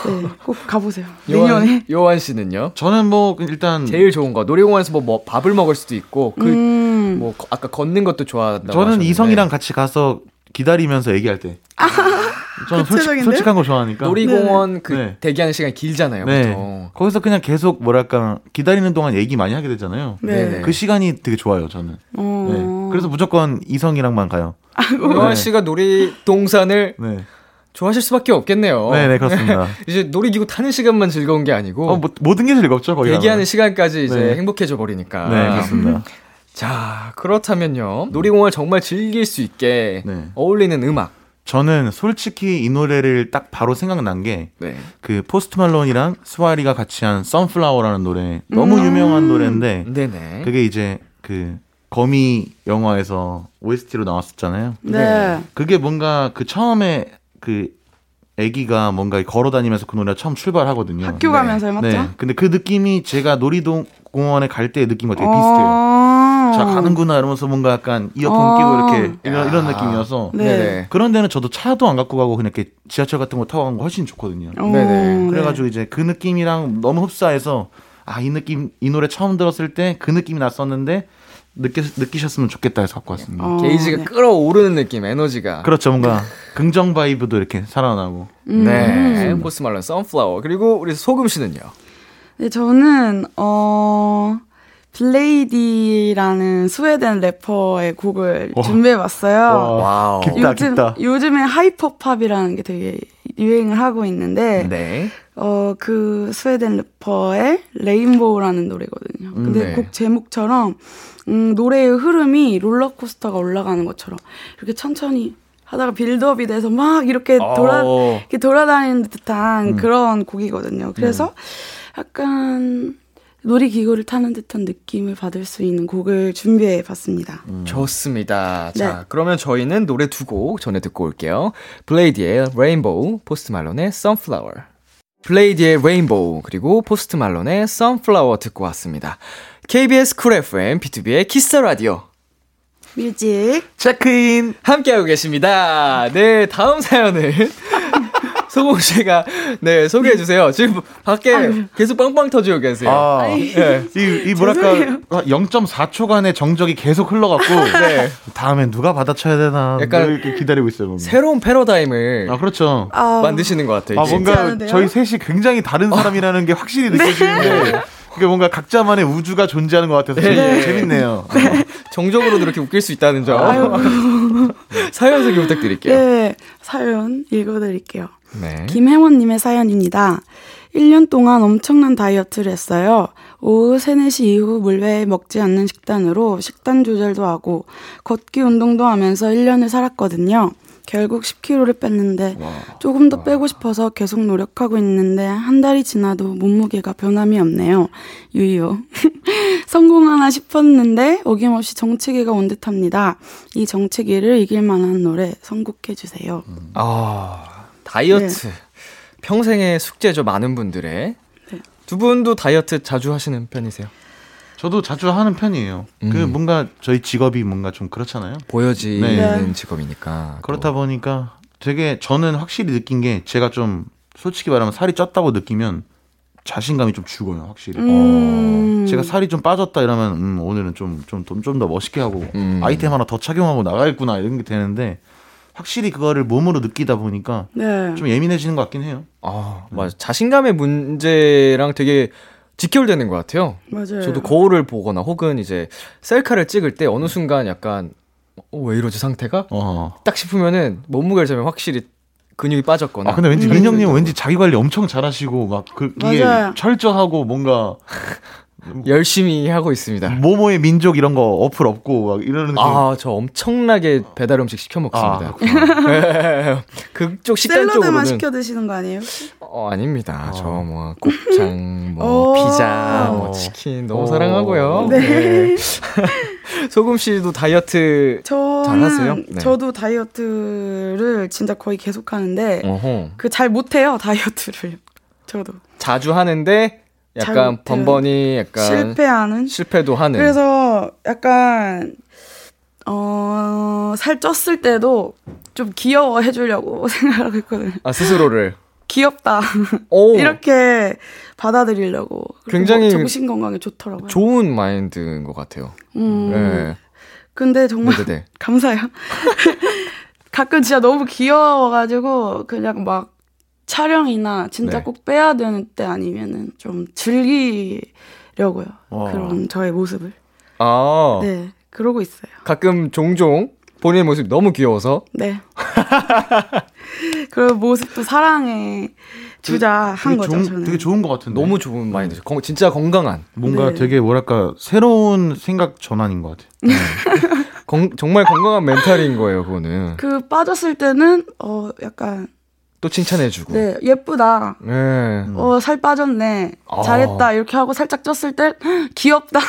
네, 꼭 가보세요. 요한, 내년에. 요한 씨는요? 저는 뭐 일단 제일 좋은 거 놀이공원에서 뭐, 뭐 밥을 먹을 수도 있고 그 음, 뭐 거- 아까 걷는 것도 좋아한다고 저는 하셨는데 이성이랑 같이 가서 기다리면서 얘기할 때. 저는 솔직, 구체적인데요? 솔직 한 거 좋아하니까. 놀이공원 그 네. 대기하는 시간이 길잖아요 네. 보통 거기서 그냥 계속 뭐랄까 기다리는 동안 얘기 많이 하게 되잖아요. 네. 네네. 그 시간이 되게 좋아요, 저는. 어. 네. 그래서 무조건 이성이랑만 가요. 요한 네. 씨가 놀이동산을 네. 좋아하실 수밖에 없겠네요 네, 네, 그렇습니다. 이제 놀이기구 타는 시간만 즐거운 게 아니고 어, 뭐, 모든 게 즐겁죠, 거기. 대기하는. 시간까지 이제 네. 행복해져 버리니까 네, 그렇습니다. 자 그렇다면요 놀이공원을 정말 즐길 수 있게 네. 어울리는 음악 저는 솔직히 이 노래를 딱 바로 생각난 게 네. 그 포스트 말론이랑 스와리가 같이 한 선플라워라는 노래 너무 음. 유명한 노래인데 네네. 그게 이제 그 거미 영화에서 OST로 나왔었잖아요. 네. 그게 뭔가 그 처음에 그 아기가 뭔가 걸어 다니면서 그 노래가 처음 출발하거든요. 학교 네. 가면서 맞죠? 네. 근데 그 느낌이 제가 놀이동 공원에 갈 때의 느낌과 되게 비슷해요. 어. 자 가는구나 이러면서 뭔가 약간 이어폰 어. 끼고 이렇게 이런, 이런 야. 느낌이어서 네. 네네. 그런 데는 저도 차도 안 갖고 가고 그냥 이렇게 지하철 같은 거 타고 가는 거 훨씬 좋거든요. 어, 네네. 그래가지고 이제 그 느낌이랑 너무 흡사해서 아 이 느낌 이 노래 처음 들었을 때 그 느낌이 났었는데 느끼, 느끼셨으면 좋겠다 해서 갖고 왔습니다. 어, 게이지가 네. 끌어오르는 느낌, 에너지가. 그렇죠 뭔가 긍정 vibe도 이렇게 살아나고 음. 네. 포스트 말론, Sunflower. 그리고 우리 소금 씨는요? 네, 저는 어 블레이디라는 스웨덴 래퍼의 곡을 와. 준비해봤어요. 와우. 깊다 요즘 깊다. 요즘에 hyperpop이라는 게 되게 유행을 하고 있는데 네. 어 그 스웨덴 래퍼의 레인보우라는 노래거든요. 근데 네. 곡 제목처럼 음, 노래의 흐름이 롤러코스터가 올라가는 것처럼 이렇게 천천히 하다가 빌드업이 돼서 막 이렇게 돌아 어. 이렇게 돌아다니는 듯한 음. 그런 곡이거든요. 그래서 약간 놀이기구를 타는 듯한 느낌을 받을 수 있는 곡을 준비해 봤습니다. 좋습니다. 네. 자, 그러면 저희는 노래 두 곡 전에 듣고 올게요. 블레이디의 Rainbow, 포스트 말론의 Sunflower. 블레이디의 Rainbow, 그리고 포스트 말론의 Sunflower 듣고 왔습니다. KBS 쿨 FM, BTOB의 키스 더 라디오. 뮤직 체크인 함께하고 계십니다. 네, 다음 사연을 소금 씨가 네 소개해 주세요. 지금 밖에 계속 빵빵 터지고 계세요. 아, 네. 이, 이 뭐랄까 죄송해요. 0.4초간의 정적이 계속 흘러갔고 네. 다음엔 누가 받아쳐야 되나 약간 늘 이렇게 기다리고 있어요. 뭔가. 새로운 패러다임을 아 그렇죠. 아, 만드시는 것 같아요. 아. 뭔가 않은데요? 저희 셋이 굉장히 다른 사람이라는 게 확실히 느껴지는데 그게 뭔가 각자만의 우주가 존재하는 것 같아서 네. 재밌네요. 정적으로도 이렇게 웃길 수 있다는 점. 사연 소개 부탁드릴게요. 네 사연 읽어드릴게요. 네. 김혜원님의 사연입니다. 1년 동안 엄청난 다이어트를 했어요. 오후 3, 4시 이후 물회 먹지 않는 식단으로 식단 조절도 하고 걷기 운동도 하면서 1년을 살았거든요. 결국 10kg를 뺐는데 조금 더 빼고 싶어서 계속 노력하고 있는데 한 달이 지나도 몸무게가 변함이 없네요. 유유. 성공하나 싶었는데 어김없이 정체기가 온 듯합니다. 이 정체기를 이길 만한 노래 선곡해 주세요. 아, 다이어트. 평생의 숙제죠, 많은 분들의. 네. 두 분도 다이어트 자주 하시는 편이세요? 저도 자주 하는 편이에요. 그 음. 뭔가 저희 직업이 뭔가 좀 그렇잖아요. 보여지는 네. 직업이니까. 그렇다 보니까 되게 저는 확실히 느낀 게 제가 좀 솔직히 말하면 살이 쪘다고 느끼면 자신감이 좀 죽어요, 확실히. 음. 제가 살이 좀 빠졌다 이러면 음, 오늘은 좀 좀 좀 더 멋있게 하고 음. 아이템 하나 더 착용하고 나가겠구나 이런 게 되는데 확실히 그거를 몸으로 느끼다 보니까 네. 좀 예민해지는 것 같긴 해요. 아, 맞아. 자신감의 문제랑 되게 직결되는 것 같아요. 맞아요. 저도 거울을 보거나 혹은 이제 셀카를 찍을 때 어느 순간 약간 어, 왜 이러지 상태가? 어. 딱 싶으면은 몸무게를 재면 확실히 근육이 빠졌거나. 아 근데 왠지 음. 민영님 은 왠지 자기 관리 엄청 잘하시고 막 그 이게 맞아요. 철저하고 뭔가 열심히 하고 있습니다. 모모의 민족 이런 거 어플 없고 막 이러는 느낌. 아, 저 엄청나게 배달 음식 시켜 먹습니다. 아, 그쪽 식단 샐러드만 쪽으로는 시켜 드시는 거 아니에요? 어, 아닙니다. 어. 저뭐 곱창, 뭐 오. 피자, 뭐 치킨 너무 오. 사랑하고요. 네. 소금 씨도 다이어트 잘하세요? 네. 저도 다이어트를 진짜 거의 계속 하는데. 그 잘 못해요 다이어트를. 저도 자주 하는데 잘 약간 못해요. 번번이 약간 실패하는. 실패도 하는. 그래서 약간 어, 살 쪘을 때도 좀 귀여워 해주려고 생각하고 있거든요. 아 스스로를 귀엽다. 오 이렇게 받아들이려고. 굉장히 뭐 정신 건강에 좋더라고요. 좋은 마인드인 것 같아요. 음. 네. 근데 정말 네네네. 감사해요. 가끔 진짜 너무 귀여워가지고 그냥 막 촬영이나 진짜 네. 꼭 빼야 되는 때 아니면은 좀 즐기려고요. 와. 그런 저의 모습을. 아 네, 그러고 있어요. 가끔 종종 본인의 모습이 너무 귀여워서 네. 그런 모습도 사랑해 주자 한 되게 거죠. 좋은, 저는. 되게 좋은 것 같은데. 너무 좋은 마인드. 건- 진짜 건강한. 뭔가 네. 되게 뭐랄까 새로운 생각 전환인 것 같아요. 건, 정말 건강한 멘탈인 거예요, 그거는. 그 빠졌을 때는 어 약간 또 칭찬해주고. 네 예쁘다. 네. 어 살 빠졌네. 아. 잘했다. 이렇게 하고 살짝 쪘을 때 "헉, 귀엽다.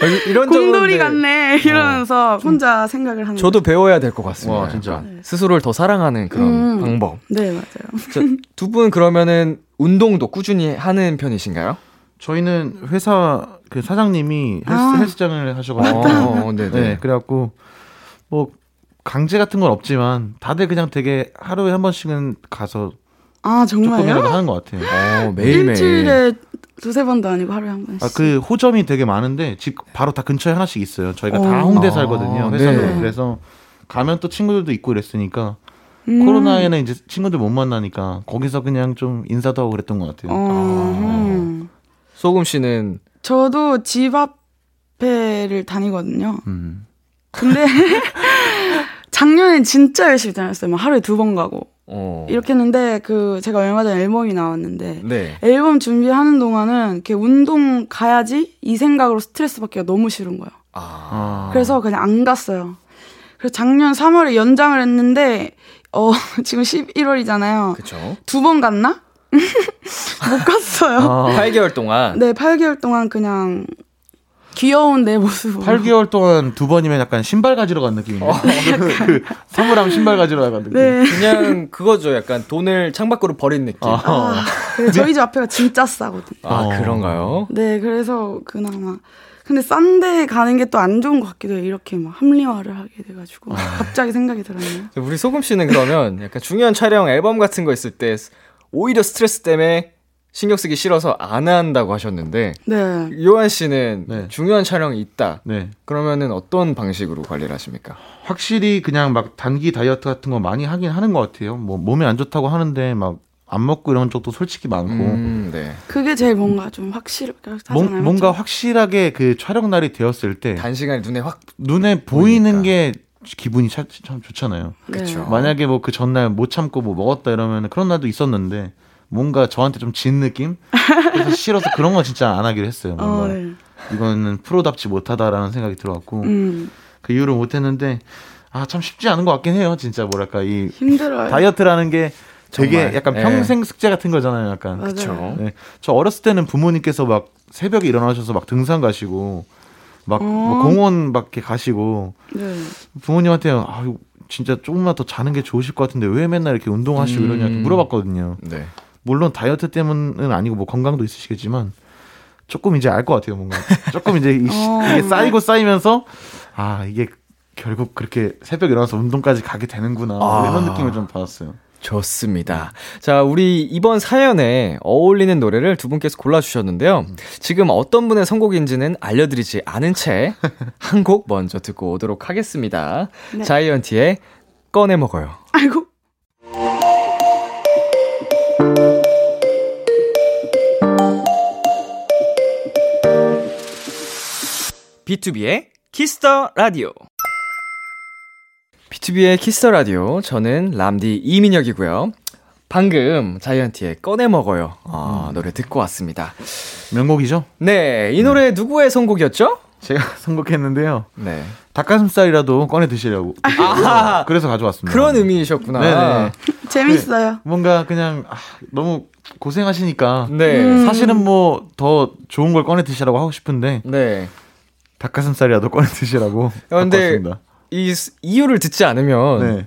아, 이- 이런 곰돌이 적은 같네. 이러면서 혼자 생각을 하는. 저도 배워야 될 것 같습니다. 와, 진짜. 약간 스스로를 더 사랑하는 그런 음. 방법. 네 맞아요. 두 분 그러면은 운동도 꾸준히 하는 편이신가요? 저희는 회사 그 사장님이 헬스, 아. 헬스장을 하셔가지고 어, 네네. 네, 그래갖고 뭐 강제 같은 건 없지만 다들 그냥 되게 하루에 한 번씩은 가서 아 정말요? 조금이라도 하는 것 같아요. 어, 매일매일. 일주일에 두세 번도 아니고 하루에 한 번씩. 아, 그 호점이 되게 많은데 집 바로 다 근처에 하나씩 있어요. 저희가 다 어. 홍대 아, 살거든요. 회사로. 네. 그래서 가면 또 친구들도 있고 그랬으니까 음. 코로나에는 이제 친구들 못 만나니까 거기서 그냥 좀 인사도 하고 그랬던 것 같아요. 어, 음. 소금 씨는 저도 집 앞에를 다니거든요. 음. 근데 작년엔 진짜 열심히 다녔어요. 막 하루에 두 번 가고 어. 이렇게 했는데 그 제가 얼마 전에 앨범이 나왔는데 네. 앨범 준비하는 동안은 이렇게 운동 가야지 이 생각으로 스트레스 받기가 너무 싫은 거예요. 아. 아. 그래서 그냥 안 갔어요. 그래서 작년 3월에 연장을 했는데 어 지금 11월이잖아요. 그쵸. 두번 갔나? 못 갔어요. 아, 8개월 동안. 네, 8개월 동안 그냥 귀여운 내 모습으로. 8개월 동안 두 번이면 약간 신발 가지러 간 느낌인데. 그, 그 사물함 신발 가지러 간 느낌. 네. 그냥 그거죠. 약간 돈을 창밖으로 버린 느낌. 아, 아, 그래, 저희 집 앞에가 진짜 싸거든요. 어. 그런가요? 네, 그래서 그나마. 근데 싼데 가는 게 또 안 좋은 것 같기도 해요. 이렇게 막 합리화를 하게 돼가지고. 갑자기 생각이 들었네요. 우리 소금 씨는 그러면 약간 중요한 촬영 앨범 같은 거 있을 때 오히려 스트레스 때문에 신경 쓰기 싫어서 안 한다고 하셨는데 네. 요한 씨는 네. 중요한 촬영이 있다. 네. 그러면은 어떤 방식으로 관리를 하십니까? 확실히 그냥 막 단기 다이어트 같은 거 많이 하긴 하는 것 같아요. 뭐 몸에 안 좋다고 하는데 막 안 먹고 이런 쪽도 솔직히 많고. 음, 네. 그게 제일 뭔가 좀 확실하게 뭐, 하잖아요. 뭔가 맞죠? 확실하게 그 촬영 날이 되었을 때 단시간에 눈에 확 눈에 보이는 게 기분이 차- 참 좋잖아요. 네. 그쵸. 만약에 뭐 그 전날 못 참고 뭐 먹었다 이러면 그런 날도 있었는데 뭔가 저한테 좀 진 느낌? 그래서 싫어서 그런 거 진짜 안 하기로 했어요. 뭔가 어, 네. 이거는 프로답지 못하다라는 생각이 들어왔고 음, 그 이후로 못 했는데 아 참 쉽지 않은 것 같긴 해요. 진짜 뭐랄까 이 힘들어요. 다이어트라는 게 되게 정말, 약간 예. 평생 숙제 같은 거잖아요. 약간. 그쵸. 네. 저 어렸을 때는 부모님께서 막 새벽에 일어나셔서 막 등산 가시고 막뭐 어. 공원 밖에 가시고 네. 부모님한테 아 이거 진짜 조금만 더 자는 게 좋으실 것 같은데 왜 맨날 이렇게 운동하시고 음. 이러냐 이렇게 물어봤거든요. 네. 물론 다이어트 때문은 아니고 뭐 건강도 있으시겠지만 조금 이제 알 것 같아요. 뭔가 조금 이제 이, 어. 이게 쌓이고 쌓이면서 아 이게 결국 그렇게 새벽 일어나서 운동까지 가게 되는구나 아. 이런 느낌을 좀 받았어요. 좋습니다. 자, 우리 이번 사연에 어울리는 노래를 두 분께서 골라주셨는데요. 지금 어떤 분의 선곡인지는 알려드리지 않은 채 한 곡 먼저 듣고 오도록 하겠습니다. 네. 자이언티의 꺼내 먹어요. 아이고. BTOB의 키스 더 라디오. BTOB의 키스 더 라디오. 저는 람디 이민혁이고요. 방금 자이언티의 꺼내 먹어요. 아, 노래 듣고 왔습니다. 명곡이죠? 네, 이 노래 누구의 선곡이었죠? 제가 선곡했는데요. 네. 닭가슴살이라도 꺼내 드시려고. 아하. 그래서 가져왔습니다. 그런 의미이셨구나. 네네. 재밌어요. 뭔가 그냥 아, 너무 고생하시니까 네. 음. 사실은 뭐 더 좋은 걸 꺼내 드시라고 하고 싶은데 네. 닭가슴살이라도 꺼내 드시라고 야, 근데 바꿨습니다. 이 스- 이유를 듣지 않으면 네.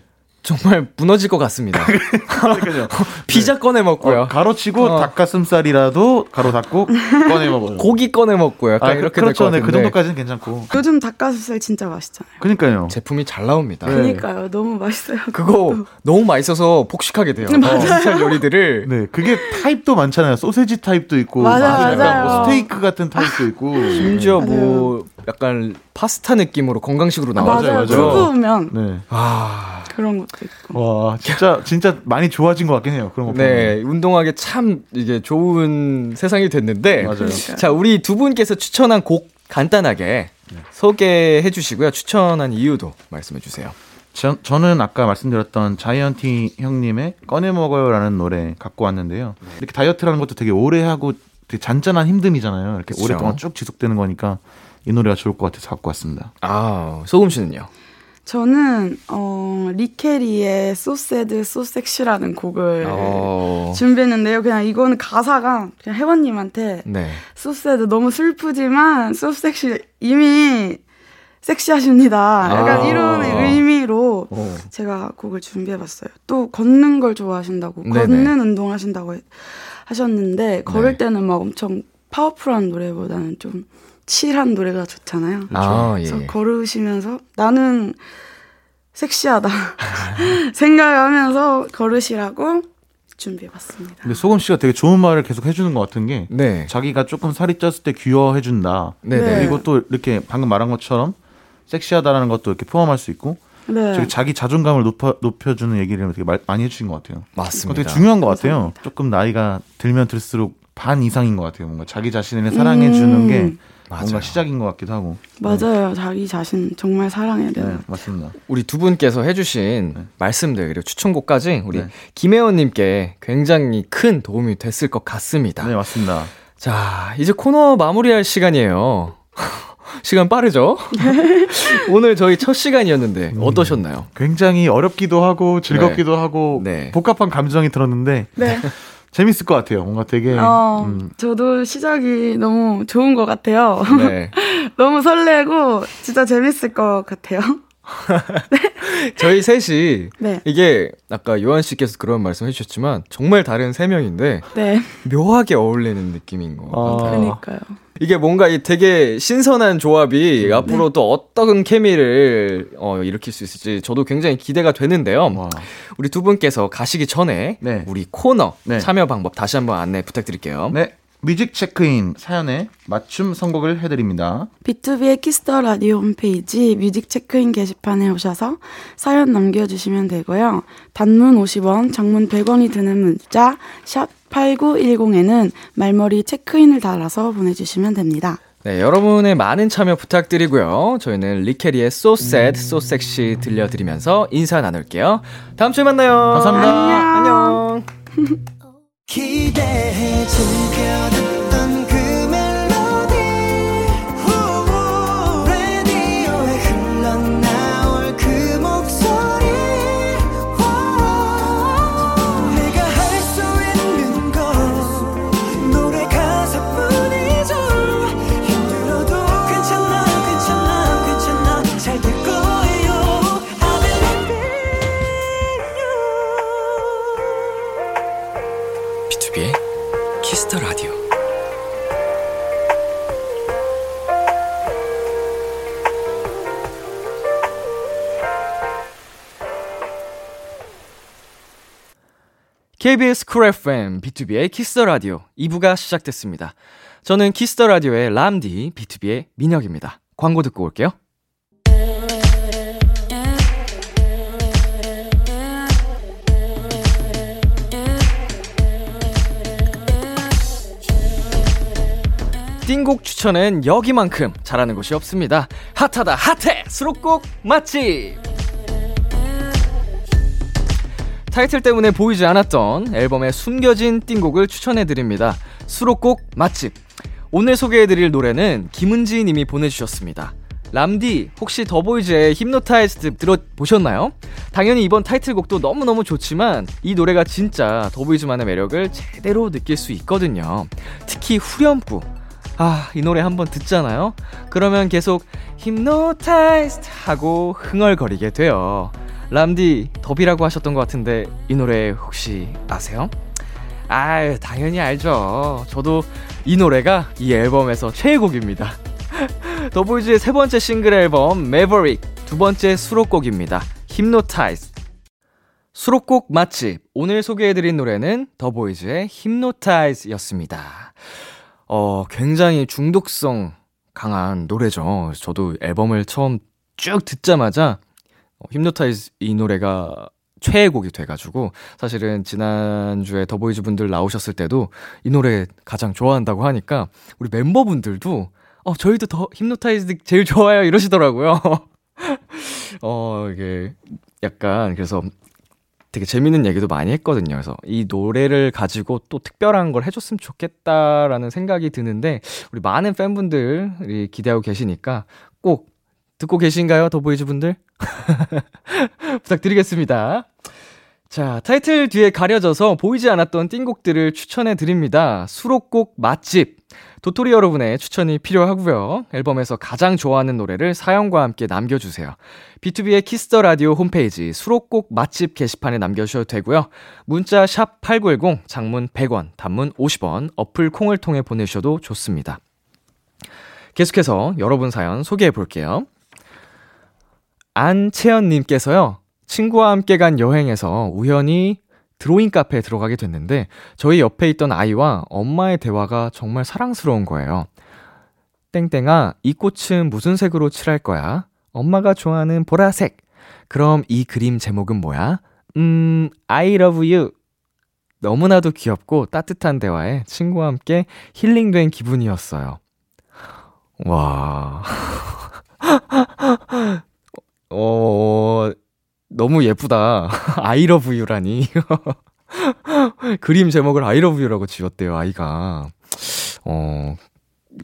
정말 무너질 것 같습니다. 그러니까요. 피자 꺼내 먹고요. 어, 가로치고 어. 닭가슴살이라도 가로 닫고 꺼내 먹어요. 고기 꺼내 먹고 약간 아, 그- 이렇게 그렇죠. 될것 네, 그 정도까지는 괜찮고. 요즘 닭가슴살 진짜 맛있잖아요. 그러니까요. 제품이 잘 나옵니다. 네. 그니까요. 너무 맛있어요. 그거 너무 맛있어서 폭식하게 돼요. 맞아요. 닭가슴살 요리들을 네, 그게 타입도 많잖아요. 소세지 타입도 있고, 맞아요, 약간 맞아요. 뭐 스테이크 같은 타입도 있고. 심지어. 뭐 약간 파스타 느낌으로 건강식으로 아, 나와요. 맞아요. 두부면 네. 아, 그런 것도 있고. 와, 진짜 진짜 많이 좋아진 것 같긴 해요. 그런 거 보면. 네, 운동하기 참 이게 좋은 세상이 됐는데. 맞아요. 그러니까요. 자, 우리 두 분께서 추천한 곡 간단하게 소개해 주시고요. 추천한 이유도 말씀해 주세요. 저, 저는 아까 말씀드렸던 자이언티 형님의 꺼내 먹어요라는 노래 갖고 왔는데요. 이렇게 다이어트라는 것도 되게 오래 하고 되게 잔잔한 힘듦이잖아요. 이렇게 그쵸. 오랫동안 쭉 지속되는 거니까 이 노래가 좋을 것 같아서 갖고 왔습니다. 아, 소금 씨는요? 저는 어 리케리의 So Sad, So Sexy라는 곡을 어. 준비했는데요. 그냥 이거는 가사가 그냥 혜원님한테 네. So Sad 너무 슬프지만 So Sexy 이미 섹시하십니다. 약간 아. 이런 의미로 오. 제가 곡을 준비해봤어요. 또 걷는 걸 좋아하신다고 네네. 걷는 운동 하신다고 해- 하셨는데 걸을 네. 때는 막 엄청 파워풀한 노래보다는 좀 칠한 노래가 좋잖아요. 아, 그래서 예. 걸으시면서 나는 섹시하다 생각하면서 걸으시라고 준비해봤습니다. 근데 소금 씨가 되게 좋은 말을 계속 해주는 것 같은 게 네. 자기가 조금 살이 쪘을 때 귀여워해준다. 네네. 네. 그리고 또 이렇게 방금 말한 것처럼 섹시하다라는 것도 이렇게 포함할 수 있고 네. 자기 자존감을 높여, 높여주는 얘기를 되게 말- 많이 해주신 것 같아요. 맞습니다. 되게 중요한 것 같아요. 조금 나이가 들면 들수록 반 이상인 것 같아요. 뭔가 자기 자신을 사랑해주는 음. 게 맞아요. 뭔가 시작인 것 같기도 하고. 맞아요. 자기 자신 정말 사랑해야 네, 돼요. 네, 맞습니다. 우리 두 분께서 해주신 말씀들 그리고 추천곡까지 우리 네. 김혜원님께 굉장히 큰 도움이 됐을 것 같습니다. 네, 맞습니다. 자, 이제 코너 마무리할 시간이에요. 시간 빠르죠? 오늘 저희 첫 시간이었는데 어떠셨나요? 굉장히 어렵기도 하고 즐겁기도 하고 네. 복합한 감정이 들었는데 네. 재밌을 것 같아요. 뭔가 되게 어, 음, 저도 시작이 너무 좋은 것 같아요. 네. 너무 설레고 진짜 재밌을 것 같아요. 저희 셋이 네. 이게 아까 요한 씨께서 그런 말씀 해주셨지만 정말 다른 세 명인데 네. 묘하게 어울리는 느낌인 것 어. 같아요. 그러니까요. 이게 뭔가 이 되게 신선한 조합이 앞으로 또 어떤 케미를 어, 일으킬 수 있을지 저도 굉장히 기대가 되는데요. 와. 우리 두 분께서 가시기 전에 네. 우리 코너 네. 참여 방법 다시 한번 안내 부탁드릴게요. 네. 뮤직 체크인 사연에 맞춤 선곡을 해드립니다. BTOB의 키스 더 라디오 홈페이지 뮤직 체크인 게시판에 오셔서 사연 남겨주시면 되고요. 단문 50원, 장문 100원이 드는 문자 샵 8910에는 말머리 체크인을 달아서 보내주시면 됩니다. 네, 여러분의 많은 참여 부탁드리고요. 저희는 리키 리의 So Sad, So Sexy 들려드리면서 인사 나눌게요. 다음 주에 만나요. 감사합니다. 안녕. 기대 KBS 쿨 FM, BTOB의 키스 더 라디오 2부가 시작됐습니다. 저는 키스 더 라디오의 람디, BTOB의 민혁입니다. 광고 듣고 올게요. 띵곡 추천은 여기만큼 잘하는 곳이 없습니다. 핫하다 핫해 수록곡 맛집. 타이틀 때문에 보이지 않았던 앨범의 숨겨진 띵곡을 추천해드립니다. 수록곡 맛집. 오늘 소개해드릴 노래는 김은지 님이 보내주셨습니다. 람디, 혹시 더보이즈의 Hypnotized 들어보셨나요? 당연히 이번 타이틀곡도 너무너무 좋지만 이 노래가 진짜 더보이즈만의 매력을 제대로 느낄 수 있거든요. 특히 후렴구. 아, 이 노래 한번 듣잖아요? 그러면 계속 Hypnotized 하고 흥얼거리게 돼요. 람디, 더비라고 하셨던 것 같은데 이 노래 혹시 아세요? 아, 당연히 알죠. 저도 이 노래가 이 앨범에서 최애곡입니다. 더보이즈의 세 번째 싱글 앨범 MAVERICK 두 번째 수록곡입니다. Hypnotized. 수록곡 맛집. 오늘 소개해드린 노래는 더보이즈의 Hypnotized였습니다. 어, 굉장히 중독성 강한 노래죠. 저도 앨범을 처음 쭉 듣자마자 어, Hypnotized 이 노래가 최애곡이 돼가지고 사실은 지난주에 더보이즈 분들 나오셨을 때도 이 노래 가장 좋아한다고 하니까 우리 멤버분들도 어 저희도 더 Hypnotized 제일 좋아요 이러시더라고요. 어 이게 약간 그래서 되게 재밌는 얘기도 많이 했거든요. 그래서 이 노래를 가지고 또 특별한 걸 해줬으면 좋겠다라는 생각이 드는데, 우리 많은 팬분들이 기대하고 계시니까 꼭 듣고 계신가요, 더보이즈 분들? 부탁드리겠습니다. 자, 타이틀 뒤에 가려져서 보이지 않았던 띵곡들을 추천해 드립니다. 수록곡 맛집. 도토리 여러분의 추천이 필요하고요. 앨범에서 가장 좋아하는 노래를 사연과 함께 남겨주세요. B2B의 키스터 라디오 홈페이지 수록곡 맛집 게시판에 남겨주셔도 되고요. 문자 샵 #8910 장문 100원, 단문 50원, 어플 콩을 통해 보내주셔도 좋습니다. 계속해서 여러분 사연 소개해 볼게요. 안채연님께서요. 친구와 함께 간 여행에서 우연히 드로잉 카페에 들어가게 됐는데 저희 옆에 있던 아이와 엄마의 대화가 정말 사랑스러운 거예요. 땡땡아, 이 꽃은 무슨 색으로 칠할 거야? 엄마가 좋아하는 보라색. 그럼 이 그림 제목은 뭐야? 음, I love you. 너무나도 귀엽고 따뜻한 대화에 친구와 함께 힐링된 기분이었어요. 와. 어, 너무 예쁘다. You라니. 그림 제목을 you라고 지었대요, 아이가. 어,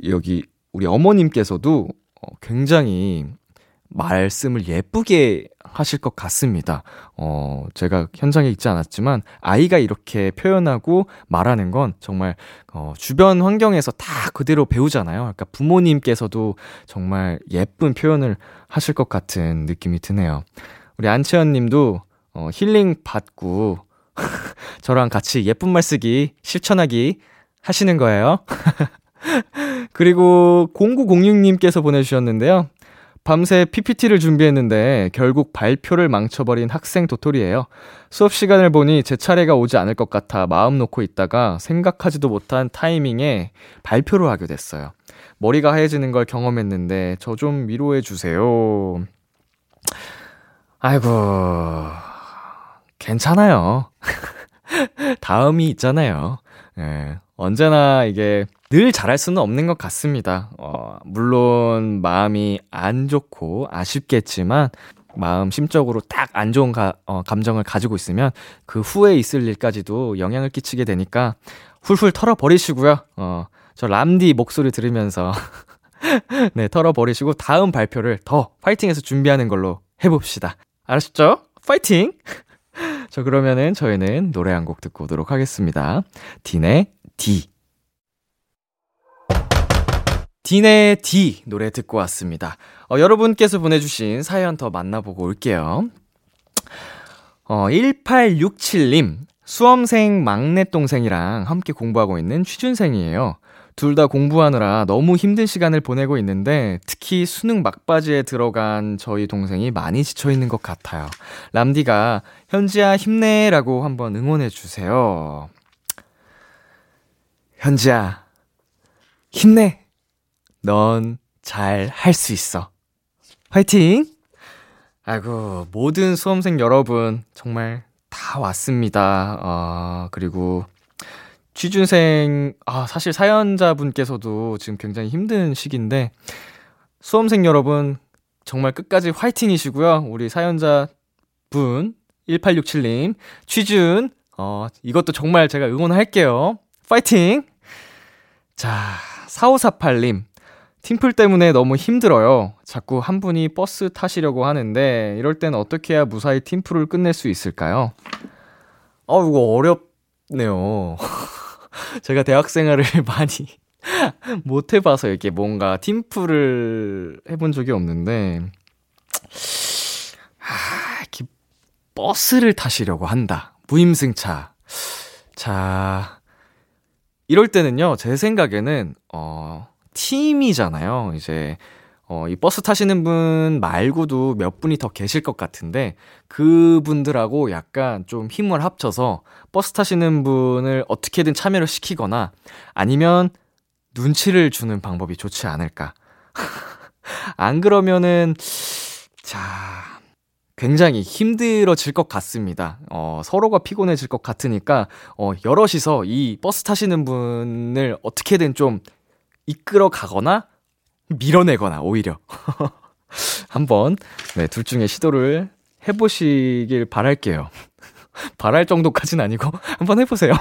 여기 우리 어머님께서도 어, 굉장히 말씀을 예쁘게 하실 것 같습니다. 어, 제가 현장에 있지 않았지만, 아이가 이렇게 표현하고 말하는 건 정말, 어, 주변 환경에서 다 그대로 배우잖아요. 그러니까 부모님께서도 정말 예쁜 표현을 하실 것 같은 느낌이 드네요. 우리 안채연 님도, 어, 힐링 받고, 저랑 같이 예쁜 말 쓰기, 실천하기 하시는 거예요. 그리고 0906님께서 보내주셨는데요. 밤새 PPT를 준비했는데 결국 발표를 망쳐버린 학생 도토리예요. 수업 시간을 보니 제 차례가 오지 않을 것 같아 마음 놓고 있다가 생각하지도 못한 타이밍에 발표를 하게 됐어요. 머리가 하얘지는 걸 경험했는데 저 좀 위로해 주세요. 아이고 괜찮아요. 다음이 있잖아요. 예. 언제나 이게 늘 잘할 수는 없는 것 같습니다. 어, 물론 마음이 안 좋고 아쉽겠지만 마음 심적으로 딱 안 좋은 가, 어, 감정을 가지고 있으면 그 후에 있을 일까지도 영향을 끼치게 되니까 훌훌 털어버리시고요. 어, 저 람디 목소리 들으면서 네, 털어버리시고 다음 발표를 더 파이팅해서 준비하는 걸로 해봅시다. 알았죠? 파이팅! 저 그러면은 저희는 노래 한 곡 듣고 오도록 하겠습니다. 딘의 D. 딘의 D 노래 듣고 왔습니다. 어, 여러분께서 보내주신 사연 더 만나보고 올게요. 어, 1867님, 수험생 막내 동생이랑 함께 공부하고 있는 취준생이에요. 둘 다 공부하느라 너무 힘든 시간을 보내고 있는데 특히 수능 막바지에 들어간 저희 동생이 많이 지쳐 있는 것 같아요. 람디가 현지야 힘내라고 한번 응원해 주세요. 현지야 힘내. 넌 잘 할 수 있어. 화이팅! 아이고, 모든 수험생 여러분, 정말 다 왔습니다. 어, 그리고 취준생, 아, 사실 사연자분께서도 지금 굉장히 힘든 시기인데, 수험생 여러분, 정말 끝까지 화이팅이시고요. 우리 사연자 분, 1867님, 취준, 어, 이것도 정말 제가 응원할게요. 파이팅! 자, 4548님. 팀플 때문에 너무 힘들어요. 자꾸 한 분이 버스 타시려고 하는데, 이럴 땐 어떻게 해야 무사히 팀플을 끝낼 수 있을까요? 어, 이거 어렵네요. 제가 대학 생활을 많이 못 해봐서 이렇게 뭔가 팀플을 해본 적이 없는데, 아, 이렇게 버스를 타시려고 한다. 무임승차. 자, 이럴 때는요, 제 생각에는, 어, 팀이잖아요. 이제, 어, 이 버스 타시는 분 말고도 몇 분이 더 계실 것 같은데, 그분들하고 약간 좀 힘을 합쳐서 버스 타시는 분을 어떻게든 참여를 시키거나, 아니면 눈치를 주는 방법이 좋지 않을까. 안 그러면은, 자, 굉장히 힘들어질 것 같습니다. 어, 서로가 피곤해질 것 같으니까, 어, 여럿이서 이 버스 타시는 분을 어떻게든 좀 이끌어 가거나 밀어내거나, 오히려. 한번, 네, 둘 중에 시도를 해보시길 바랄게요. 바랄 정도까진 아니고 한번 해보세요.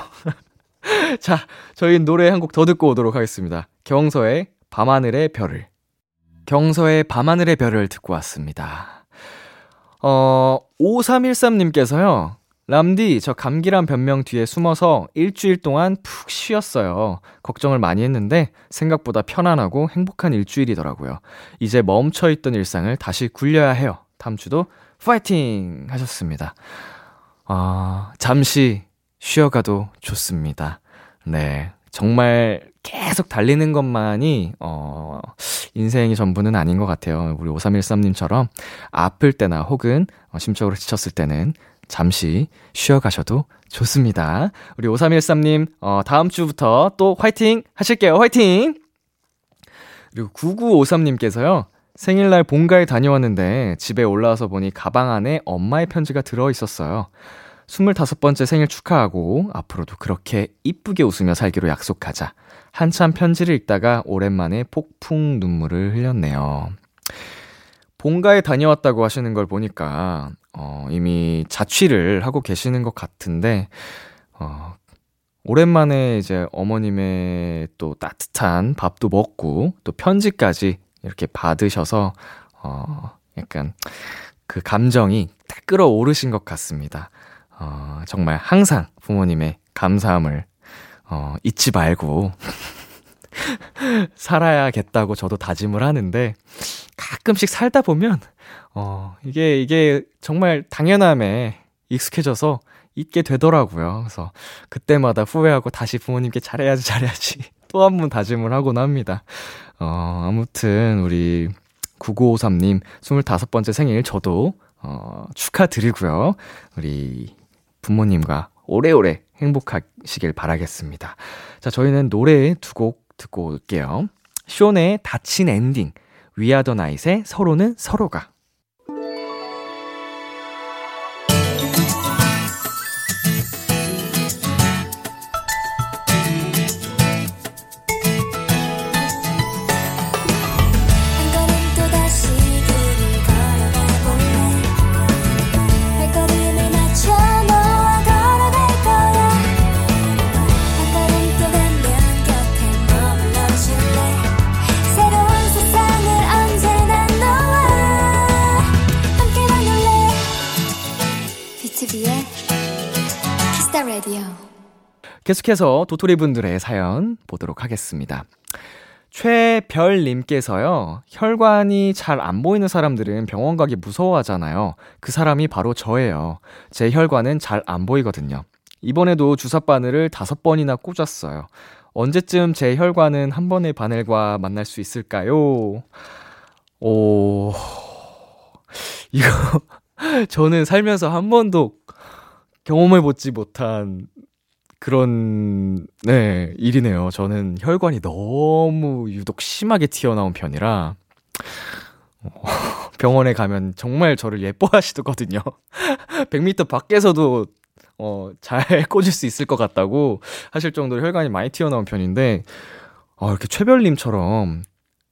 자, 저희 노래 한 곡 더 듣고 오도록 하겠습니다. 경서의 밤하늘의 별을. 경서의 밤하늘의 별을 듣고 왔습니다. 어, 5313님께서요. 람디, 저 감기란 변명 뒤에 숨어서 일주일 동안 푹 쉬었어요. 걱정을 많이 했는데 생각보다 편안하고 행복한 일주일이더라고요. 이제 멈춰있던 일상을 다시 굴려야 해요. 다음 주도 파이팅! 하셨습니다. 아, 잠시 쉬어가도 좋습니다. 네. 정말 계속 달리는 것만이, 어, 인생이 전부는 아닌 것 같아요. 우리 5313님처럼 아플 때나 혹은 어, 심적으로 지쳤을 때는 잠시 쉬어가셔도 좋습니다. 우리 5313님, 어, 다음 주부터 또 화이팅 하실게요. 화이팅! 그리고 9953님께서요, 생일날 본가에 다녀왔는데 집에 올라와서 보니 가방 안에 엄마의 편지가 들어 있었어요. 25번째 생일 축하하고 앞으로도 그렇게 이쁘게 웃으며 살기로 약속하자. 한참 편지를 읽다가 오랜만에 폭풍 눈물을 흘렸네요. 본가에 다녀왔다고 하시는 걸 보니까 어, 이미 자취를 하고 계시는 것 같은데 어, 오랜만에 이제 어머님의 또 따뜻한 밥도 먹고 또 편지까지 이렇게 받으셔서 어, 약간 그 감정이 딱 끌어오르신 것 같습니다. 어, 정말 항상 부모님의 감사함을 어, 잊지 말고 살아야겠다고 저도 다짐을 하는데 가끔씩 살다 보면 어, 이게 이게 정말 당연함에 익숙해져서 잊게 되더라고요. 그래서 그때마다 후회하고 다시 부모님께 잘해야지 잘해야지 또 한 번 다짐을 하곤 합니다. 어, 아무튼 우리 9953님 25번째 생일 저도 어, 축하드리고요. 우리 부모님과 오래오래 행복하시길 바라겠습니다. 자, 저희는 노래 두 곡 듣고 올게요. 쇼의 닫힌 엔딩, 위아더 나잇의 서로는 서로가. 계속해서 도토리 분들의 사연 보도록 하겠습니다. 최별님께서요, 혈관이 잘 안 보이는 사람들은 병원 가기 무서워하잖아요. 그 사람이 바로 저예요. 제 혈관은 잘 안 보이거든요. 이번에도 주사 바늘을 다섯 번이나 꽂았어요. 언제쯤 제 혈관은 한 번의 바늘과 만날 수 있을까요? 오, 이거, 저는 살면서 한 번도 경험해보지 못한 그런, 네, 일이네요. 저는 혈관이 너무 유독 심하게 튀어나온 편이라, 어, 병원에 가면 정말 저를 예뻐하시거든요. 100m 밖에서도, 어, 잘 꽂을 수 있을 것 같다고 하실 정도로 혈관이 많이 튀어나온 편인데, 어, 이렇게 최별님처럼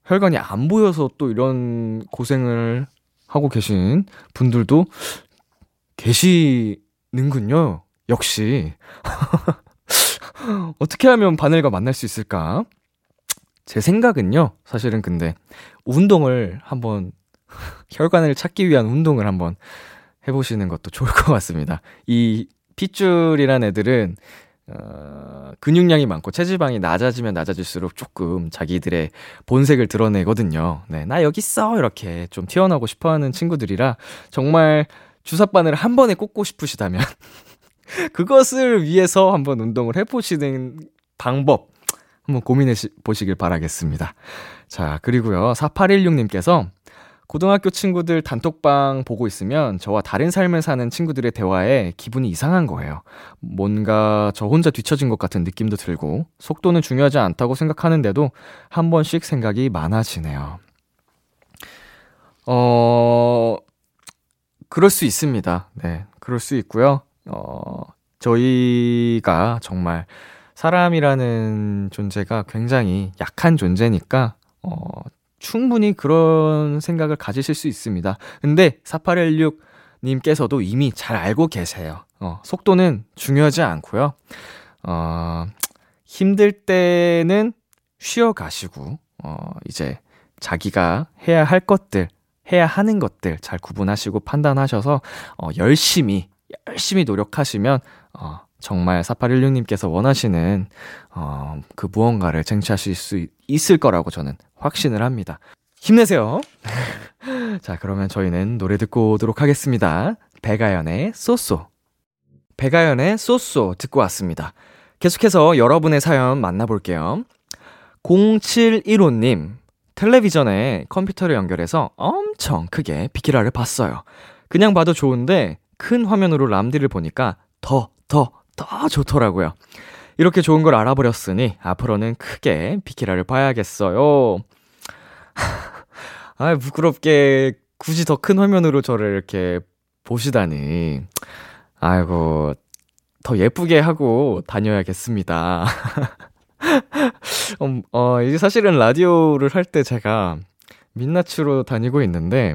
혈관이 안 보여서 또 이런 고생을 하고 계신 분들도 계시는군요. 역시. 어떻게 하면 바늘과 만날 수 있을까? 제 생각은요, 사실은 근데, 운동을 한번, 혈관을 찾기 위한 운동을 한번 해보시는 것도 좋을 것 같습니다. 이 핏줄이란 애들은, 어, 근육량이 많고 체지방이 낮아지면 낮아질수록 조금 자기들의 본색을 드러내거든요. 네, 나 여기 있어! 이렇게 좀 튀어나오고 싶어 하는 친구들이라 정말 주사바늘을 한 번에 꽂고 싶으시다면 그것을 위해서 한번 운동을 해보시는 방법 한번 고민해 보시길 바라겠습니다. 자, 그리고요. 4816님께서 고등학교 친구들 단톡방 보고 있으면 저와 다른 삶을 사는 친구들의 대화에 기분이 이상한 거예요. 뭔가 저 혼자 뒤처진 것 같은 느낌도 들고 속도는 중요하지 않다고 생각하는데도 한 번씩 생각이 많아지네요. 어, 그럴 수 있습니다. 네, 그럴 수 있고요. 어, 저희가 정말 사람이라는 존재가 굉장히 약한 존재니까, 어, 충분히 그런 생각을 가지실 수 있습니다. 근데 4816님께서도 이미 잘 알고 계세요. 어, 속도는 중요하지 않고요. 어, 힘들 때는 쉬어 가시고, 어, 이제 자기가 해야 할 것들, 해야 하는 것들 잘 구분하시고 판단하셔서, 어, 열심히, 열심히 노력하시면, 어, 정말 4816님께서 원하시는, 어, 그 무언가를 쟁취하실 수 있을 거라고 저는 확신을 합니다. 힘내세요. 자, 그러면 저희는 노래 듣고 오도록 하겠습니다. 배가연의 쏘쏘. 배가연의 쏘쏘 듣고 왔습니다. 계속해서 여러분의 사연 만나볼게요. 0715님, 텔레비전에 컴퓨터를 연결해서 엄청 크게 비키라를 봤어요. 그냥 봐도 좋은데 큰 화면으로 람디를 보니까 더, 더, 더 좋더라고요. 이렇게 좋은 걸 알아버렸으니 앞으로는 크게 비키라를 봐야겠어요. 아, 부끄럽게 굳이 더 큰 화면으로 저를 이렇게 보시다니. 아이고, 더 예쁘게 하고 다녀야겠습니다. 음, 어, 이게 사실은 라디오를 할 때 제가 민낯으로 다니고 있는데,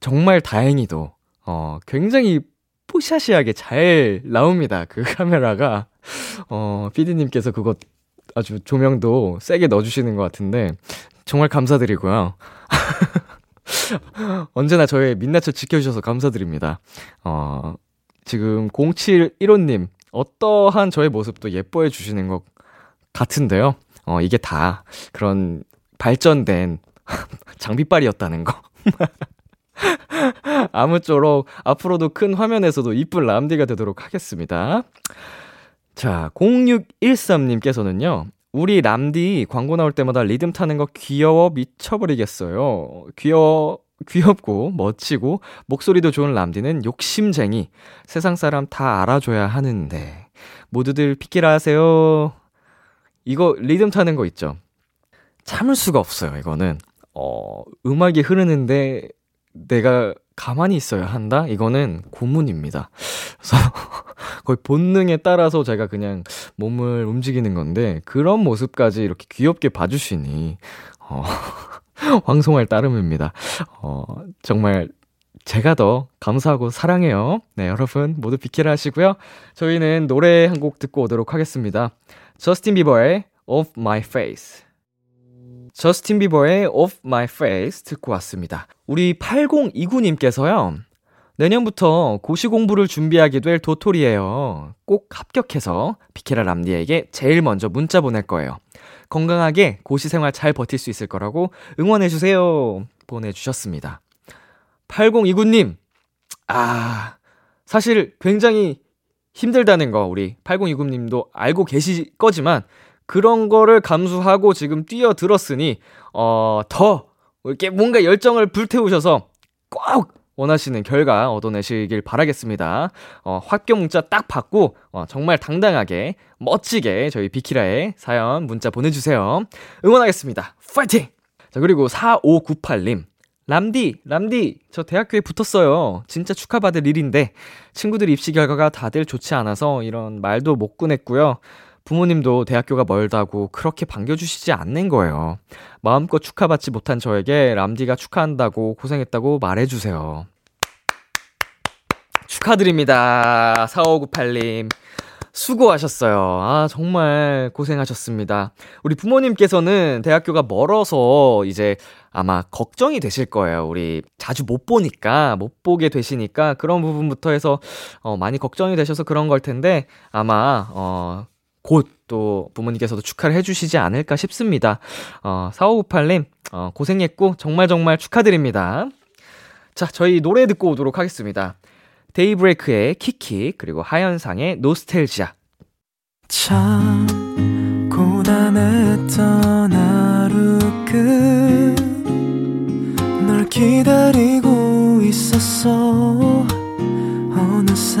정말 다행히도, 어, 굉장히 뽀샤시하게 잘 나옵니다. 그 카메라가. 어, 피디님께서 그거 아주 조명도 세게 넣어주시는 것 같은데, 정말 감사드리고요. 언제나 저의 민낯을 지켜주셔서 감사드립니다. 어, 지금 0715님, 어떠한 저의 모습도 예뻐해 주시는 것 같은데요. 어, 이게 다 그런 발전된 장비빨이었다는 거. 아무쪼록 앞으로도 큰 화면에서도 이쁜 람디가 되도록 하겠습니다. 자, 0613님께서는요, 우리 람디 광고 나올 때마다 리듬 타는 거 귀여워 미쳐버리겠어요. 귀여워, 귀엽고 멋지고 목소리도 좋은 람디는 욕심쟁이. 세상 사람 다 알아줘야 하는데. 모두들 피키라 하세요. 이거 리듬 타는 거 있죠? 참을 수가 없어요, 이거는. 어, 음악이 흐르는데 내가 가만히 있어야 한다? 이거는 고문입니다. 그래서 거의 본능에 따라서 제가 그냥 몸을 움직이는 건데 그런 모습까지 이렇게 귀엽게 봐주시니 어, 황송할 따름입니다. 어, 정말 제가 더 감사하고 사랑해요. 네, 여러분 모두 비키라 하시고요. 저희는 노래 한 곡 듣고 오도록 하겠습니다. 저스틴 비버의 Off My Face. 저스틴 비버의 Off My Face 듣고 왔습니다. 우리 8029님께서요. 내년부터 고시 공부를 준비하게 될 도토리예요. 꼭 합격해서 비케라 람디에게 제일 먼저 문자 보낼 거예요. 건강하게 고시 생활 잘 버틸 수 있을 거라고 응원해 주세요. 보내 주셨습니다. 8029님, 아, 사실 굉장히 힘들다는 거 우리 8029님도 알고 계실 거지만 그런 거를 감수하고 지금 뛰어들었으니, 어, 더, 이렇게 뭔가 열정을 불태우셔서 꼭 원하시는 결과 얻어내시길 바라겠습니다. 어, 합격 문자 딱 받고, 어, 정말 당당하게, 멋지게 저희 비키라에 사연, 문자 보내주세요. 응원하겠습니다. 파이팅! 자, 그리고 4598님. 람디, 람디, 저 대학교에 붙었어요. 진짜 축하받을 일인데, 친구들 입시 결과가 다들 좋지 않아서 이런 말도 못 꺼냈고요. 부모님도 대학교가 멀다고 그렇게 반겨주시지 않는 거예요. 마음껏 축하받지 못한 저에게 람디가 축하한다고 고생했다고 말해주세요. 축하드립니다. 4598님. 수고하셨어요. 아, 정말 고생하셨습니다. 우리 부모님께서는 대학교가 멀어서 이제 아마 걱정이 되실 거예요. 우리 자주 못 보니까, 못 보게 되시니까 그런 부분부터 해서 어, 많이 걱정이 되셔서 그런 걸 텐데 아마, 어, 곧 또 부모님께서도 축하를 해주시지 않을까 싶습니다. 어, 4598님, 어, 고생했고 정말 정말 축하드립니다. 자, 저희 노래 듣고 오도록 하겠습니다. 데이브레이크의 키키, 그리고 하현상의 노스텔지아. 참 고단했던 하루 끝널 기다리고 있었어 어느새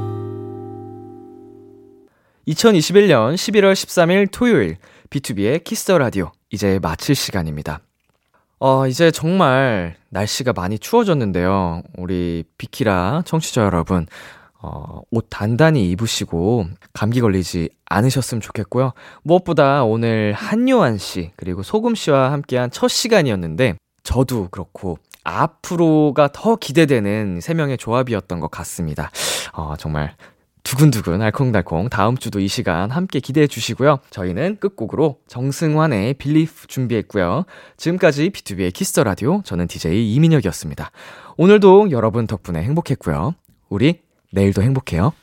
2021년 11월 13일 토요일 B2B의 키스터 라디오 이제 마칠 시간입니다. 어, 이제 정말 날씨가 많이 추워졌는데요. 우리 비키라 청취자 여러분, 어, 옷 단단히 입으시고 감기 걸리지 않으셨으면 좋겠고요. 무엇보다 오늘 한요한 씨, 그리고 소금 씨와 함께한 첫 시간이었는데, 저도 그렇고, 앞으로가 더 기대되는 세 명의 조합이었던 것 같습니다. 어, 정말 두근두근 알콩달콩 다음 주도 이 시간 함께 기대해 주시고요. 저희는 끝곡으로 정승환의 빌리프 준비했고요. 지금까지 B2B의 키스터 라디오 저는 DJ 이민혁이었습니다. 오늘도 여러분 덕분에 행복했고요. 우리 내일도 행복해요.